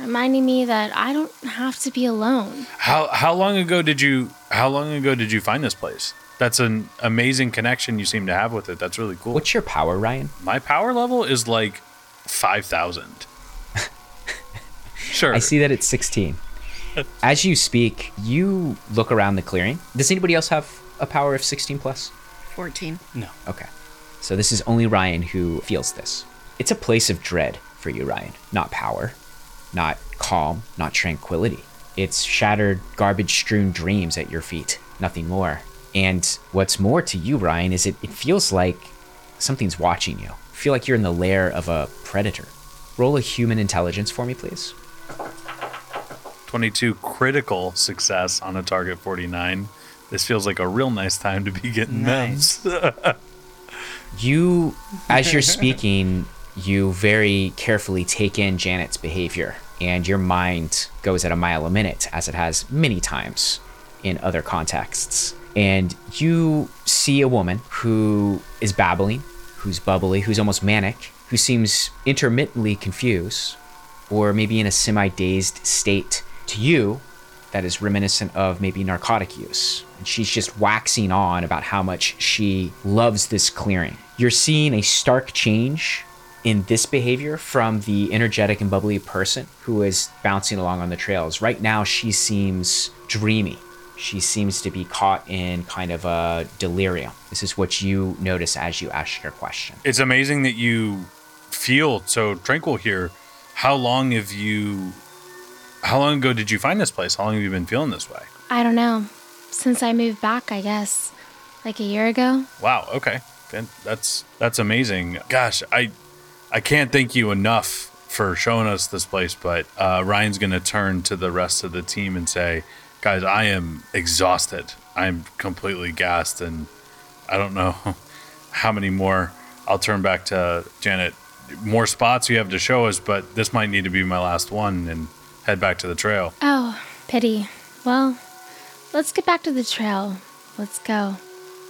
reminding me that I don't have to be alone. How how long ago did you how long ago did you find this place? That's an amazing connection you seem to have with it. That's really cool. What's your power, Ryan? My power level is like 5000. sure. I see that it's 16. As you speak, you look around the clearing. Does anybody else have a power of 16 plus? 14. No. Okay. So this is only Ryan who feels this. It's a place of dread for you, Ryan. Not power, not calm, not tranquility. It's shattered, garbage strewn dreams at your feet, nothing more. And what's more to you, Ryan, is it, it feels like something's watching you. You feel like you're in the lair of a predator. Roll a human intelligence for me, please. 22 critical success on a target 49. This feels like a real nice time to be getting Nice. mems. You, as you're speaking, you very carefully take in Janet's behavior, and your mind goes at a mile a minute, as it has many times in other contexts. And you see a woman who is babbling, who's bubbly, who's almost manic, who seems intermittently confused, or maybe in a semi dazed state to you that is reminiscent of maybe narcotic use. And she's just waxing on about how much she loves this clearing. You're seeing a stark change in this behavior from the energetic and bubbly person who is bouncing along on the trails. Right now, she seems dreamy. She seems to be caught in kind of a delirium. This is what you notice as you ask your question. It's amazing that you feel so tranquil here. How long have you? How long ago did you find this place? How long have you been feeling this way? I don't know. Since I moved back, I guess. Like a year ago. Wow. Okay. Then That's that's amazing. Gosh, I I can't thank you enough for showing us this place. But uh, Ryan's gonna turn to the rest of the team and say, "Guys, I am exhausted. I'm completely gassed, and I don't know how many more." I'll turn back to Janet. More spots you have to show us, but this might need to be my last one, and head back to the trail. Oh, pity. Well, let's get back to the trail. Let's go.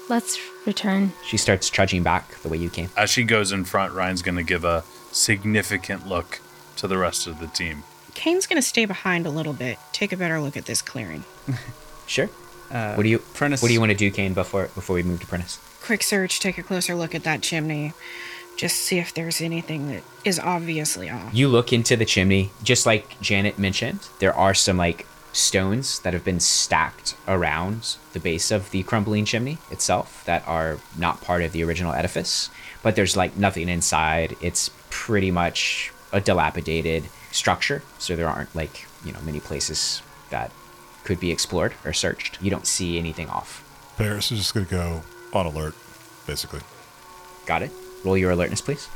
Let's return. She starts trudging back the way you came. As she goes in front, Ryan's going to give a significant look to the rest of the team. Kane's gonna stay behind a little bit, take a better look at this clearing. Sure. Uh, what do you Prentice- What do you want to do, Kane? Before before we move to Prentice? Quick search, take a closer look at that chimney. Just see if there's anything that is obviously off. You look into the chimney, just like Janet mentioned. There are some like stones that have been stacked around the base of the crumbling chimney itself that are not part of the original edifice. But there's like nothing inside. It's pretty much a dilapidated structure, so there aren't like you know many places that could be explored or searched. You don't see anything off. Paris is just gonna go on alert, basically. Got it. Roll your alertness, please.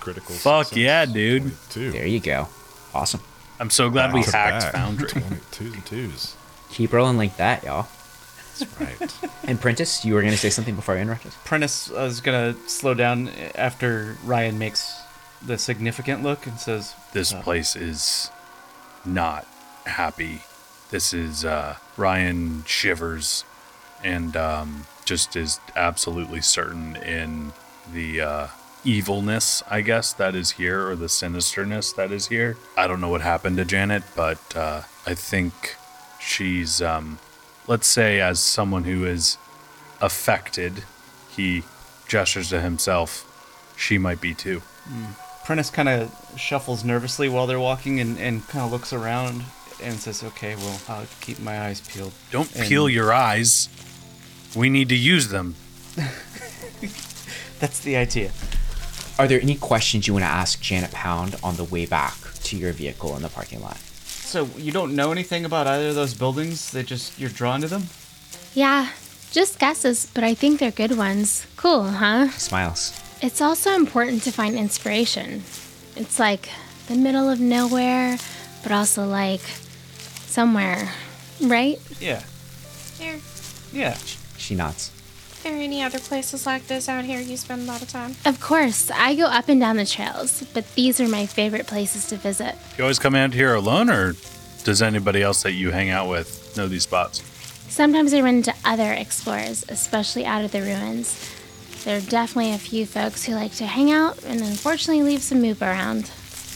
Critical. Fuck success. yeah, dude. There you go. Awesome. I'm so glad we Back to hacked back. Foundry. 22s and twos. Keep rolling like that, y'all. That's right. And Prentice, you were gonna say something before I interrupted. Prentice is gonna slow down after Ryan makes the significant look and says, This uh, place is not happy. This is uh, Ryan shivers and um, just is absolutely certain in the uh, evilness, I guess, that is here, or the sinisterness that is here. I don't know what happened to Janet, but uh, I think she's, um, let's say, as someone who is affected, he gestures to himself, she might be too. Prentice kind of shuffles nervously while they're walking and, and kind of looks around and says, "Okay, well, I'll keep my eyes peeled." Don't And peel your eyes. We need to use them. That's the idea. Are there any questions you want to ask Janet Pound on the way back to your vehicle in the parking lot? So you don't know anything about either of those buildings? They just you're drawn to them? Yeah, just guesses, but I think they're good ones. Cool, huh? Smiles. It's also important to find inspiration. It's like the middle of nowhere, but also like somewhere, right? Yeah. There, Yeah. She nods. There any other places like this out here you spend a lot of time? Of course, I go up and down the trails, but these are my favorite places to visit. You always come out here alone, or does anybody else that you hang out with know these spots? Sometimes I run into other explorers, especially out of the ruins. There are definitely a few folks who like to hang out and unfortunately leave some moop around.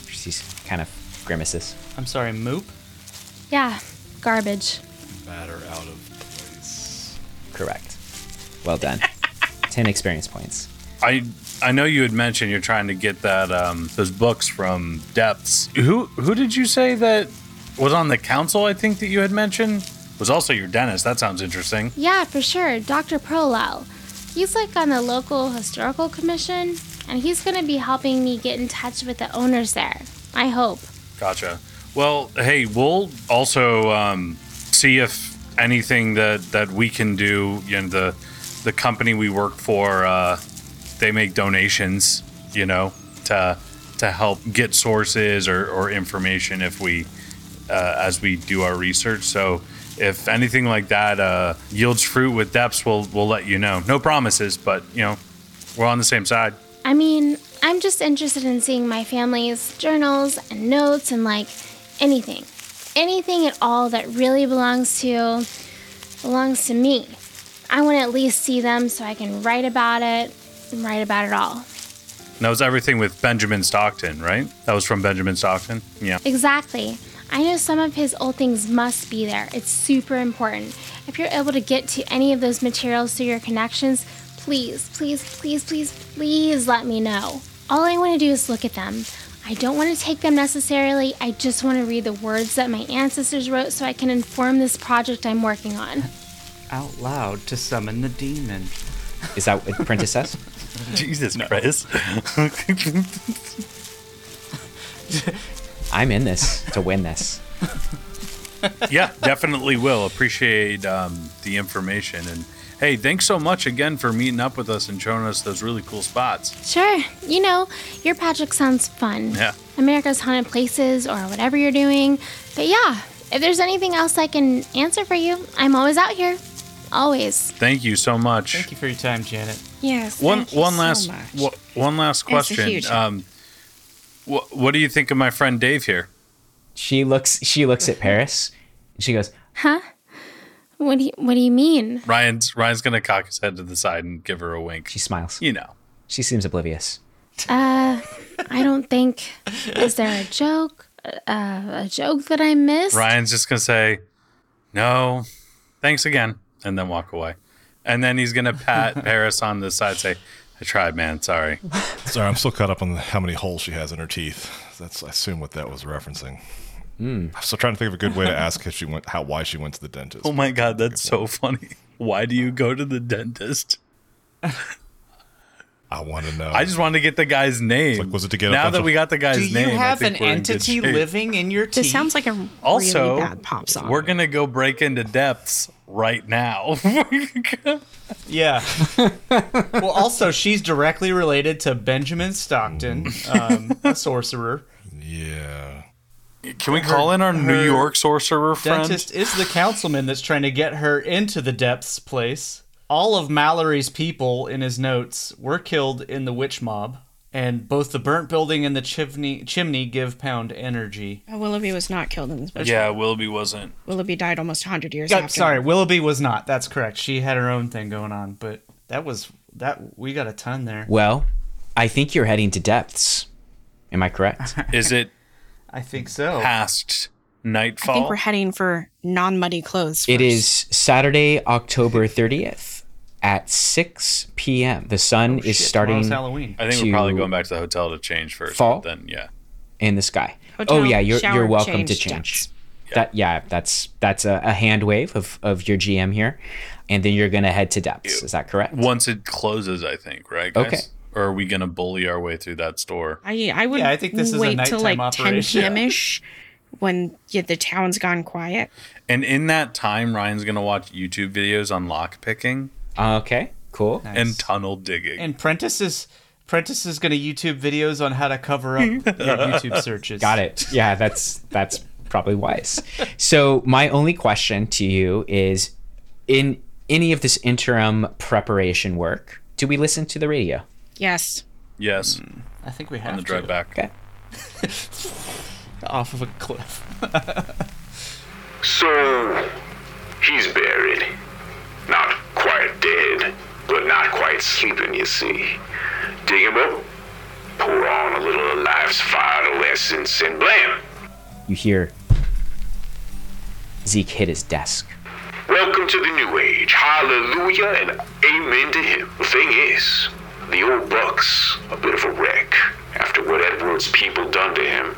She kind of grimaces. I'm sorry, Moop? Yeah, garbage. Matter out of place. Correct. Well done. 10 experience points. I I know you had mentioned you're trying to get that um, those books from Depths. Who who did you say that was on the council? I think that you had mentioned was also your dentist. That sounds interesting. Yeah, for sure. Dr. Prolal. He's like on the local historical commission, and he's gonna be helping me get in touch with the owners there. I hope. Gotcha. Well, hey, we'll also um, see if anything that that we can do. You know, the the company we work for, uh, they make donations. You know, to to help get sources or, or information if we uh, as we do our research. So if anything like that uh, yields fruit with depths, we'll we'll let you know. No promises, but you know, we're on the same side. I mean, I'm just interested in seeing my family's journals and notes and like anything. Anything at all that really belongs to belongs to me. I want to at least see them so I can write about it and write about it all. And that was everything with Benjamin Stockton, right? That was from Benjamin Stockton. Yeah. Exactly. I know some of his old things must be there. It's super important. If you're able to get to any of those materials through your connections, please, please, please, please, please let me know. All I want to do is look at them. I don't want to take them necessarily. I just want to read the words that my ancestors wrote so I can inform this project I'm working on. Out loud to summon the demon. Is that what Prentice says? Jesus Christ. I'm in this to win this. yeah, definitely will. Appreciate um, the information. And hey, thanks so much again for meeting up with us and showing us those really cool spots. Sure, you know, your project sounds fun. Yeah. America's Haunted Places or whatever you're doing. But yeah, if there's anything else I can answer for you, I'm always out here. Always. Thank you so much. Thank you for your time, Janet. Yes. One thank you one so last much. one last It's a question. huge- Um, what what do you think of my friend Dave here? She looks she looks at Paris and she goes, Huh? What do you What do you mean? Ryan's Ryan's gonna cock his head to the side and give her a wink. She smiles. You know. She seems oblivious. Uh, I don't think. Is there a joke? Uh, a joke that I missed? Ryan's just gonna say, "No, thanks again," and then walk away. And then he's gonna pat Paris on the side, say, "I tried, man. Sorry." Sorry, I'm still caught up on how many holes she has in her teeth. That's I assume what that was referencing. Hmm. I'm still trying to think of a good way to ask if she went how why she went to the dentist. Oh my god, that's so funny. Why do you go to the dentist? I want to know. I just wanted to get the guy's name. Like, was it to get now bunch that of- we got the guy's name? Do you name? I have an think in entity living in your teeth? This sounds like a Also, really bad pop song. we're gonna go break into depths right now. Yeah. well, also, she's directly related to Benjamin Stockton, um, a sorcerer. Yeah. Can we call in our New York sorcerer friend? Dentist is the councilman that's trying to get her into the depths place. All of Mallory's people in his notes were killed in the witch mob, and both the burnt building and the chimney chimney give Pound energy. Uh, Willoughby was not killed in this. Bush. Yeah, Willoughby wasn't. Willoughby died almost 100 years Yeah, after. sorry, Willoughby was not. That's correct. She had her own thing going on, but that was that we got a ton there. Well, I think you're heading to depths. Am I correct? Is it I think so. past nightfall. I think we're heading for non-muddy clothes. It first. is Saturday, October 30th at 6 p.m. The sun oh, is Shit, starting tomorrow's Halloween. I think to we're probably going back to the hotel to change first. Fall? Then yeah. in the sky. Hotel, oh yeah, you're shower, you're welcome to change, change. depths. That yeah, that's that's a, a hand wave of, of your GM here, and then you're gonna head to depths. Is that correct? Once it closes, I think, right? Guys? Okay. Or are we gonna bully our way through that store? I I would Yeah, I think this is a wait till nighttime like 10 operation. p.m. ish when yeah, the town's gone quiet. And in that time, Ryan's gonna watch YouTube videos on lock picking Okay, cool. and tunnel digging. And Prentice is Prentice is going to YouTube videos on how to cover up your YouTube searches. Got it. Yeah, that's that's probably wise. So my only question to you is, in any of this interim preparation work, do we listen to the radio? Yes. yes, hmm. I think we have on the to. drive back. Okay. off of a cliff. So, he's buried. Not quite dead, but not quite sleeping, you see. Dig him up, pour on a little of life's vital essence, and blam! You hear Zeke hit his desk. Welcome to the new age. Hallelujah and amen to him. The thing is, the old buck's a bit of a wreck after what Edward's people done to him.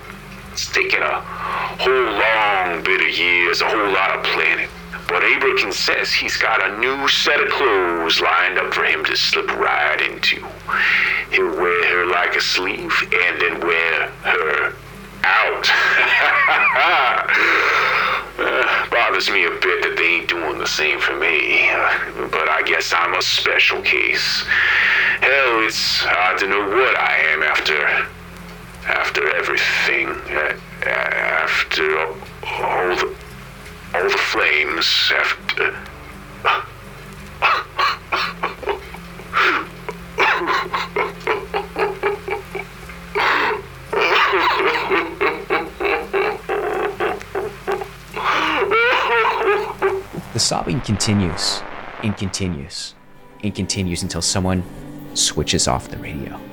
It's taken a whole long bit of years, a whole lot of planning. But Abrakin says he's got a new set of clothes lined up for him to slip right into. He'll wear her like a sleeve and then wear her out. Uh, bothers me a bit that they ain't doing the same for me. Uh, but I guess I'm a special case. Hell, it's hard to know what I am after. After everything. Uh, after all the. All the flames. After. The sobbing continues and continues and continues until someone switches off the radio.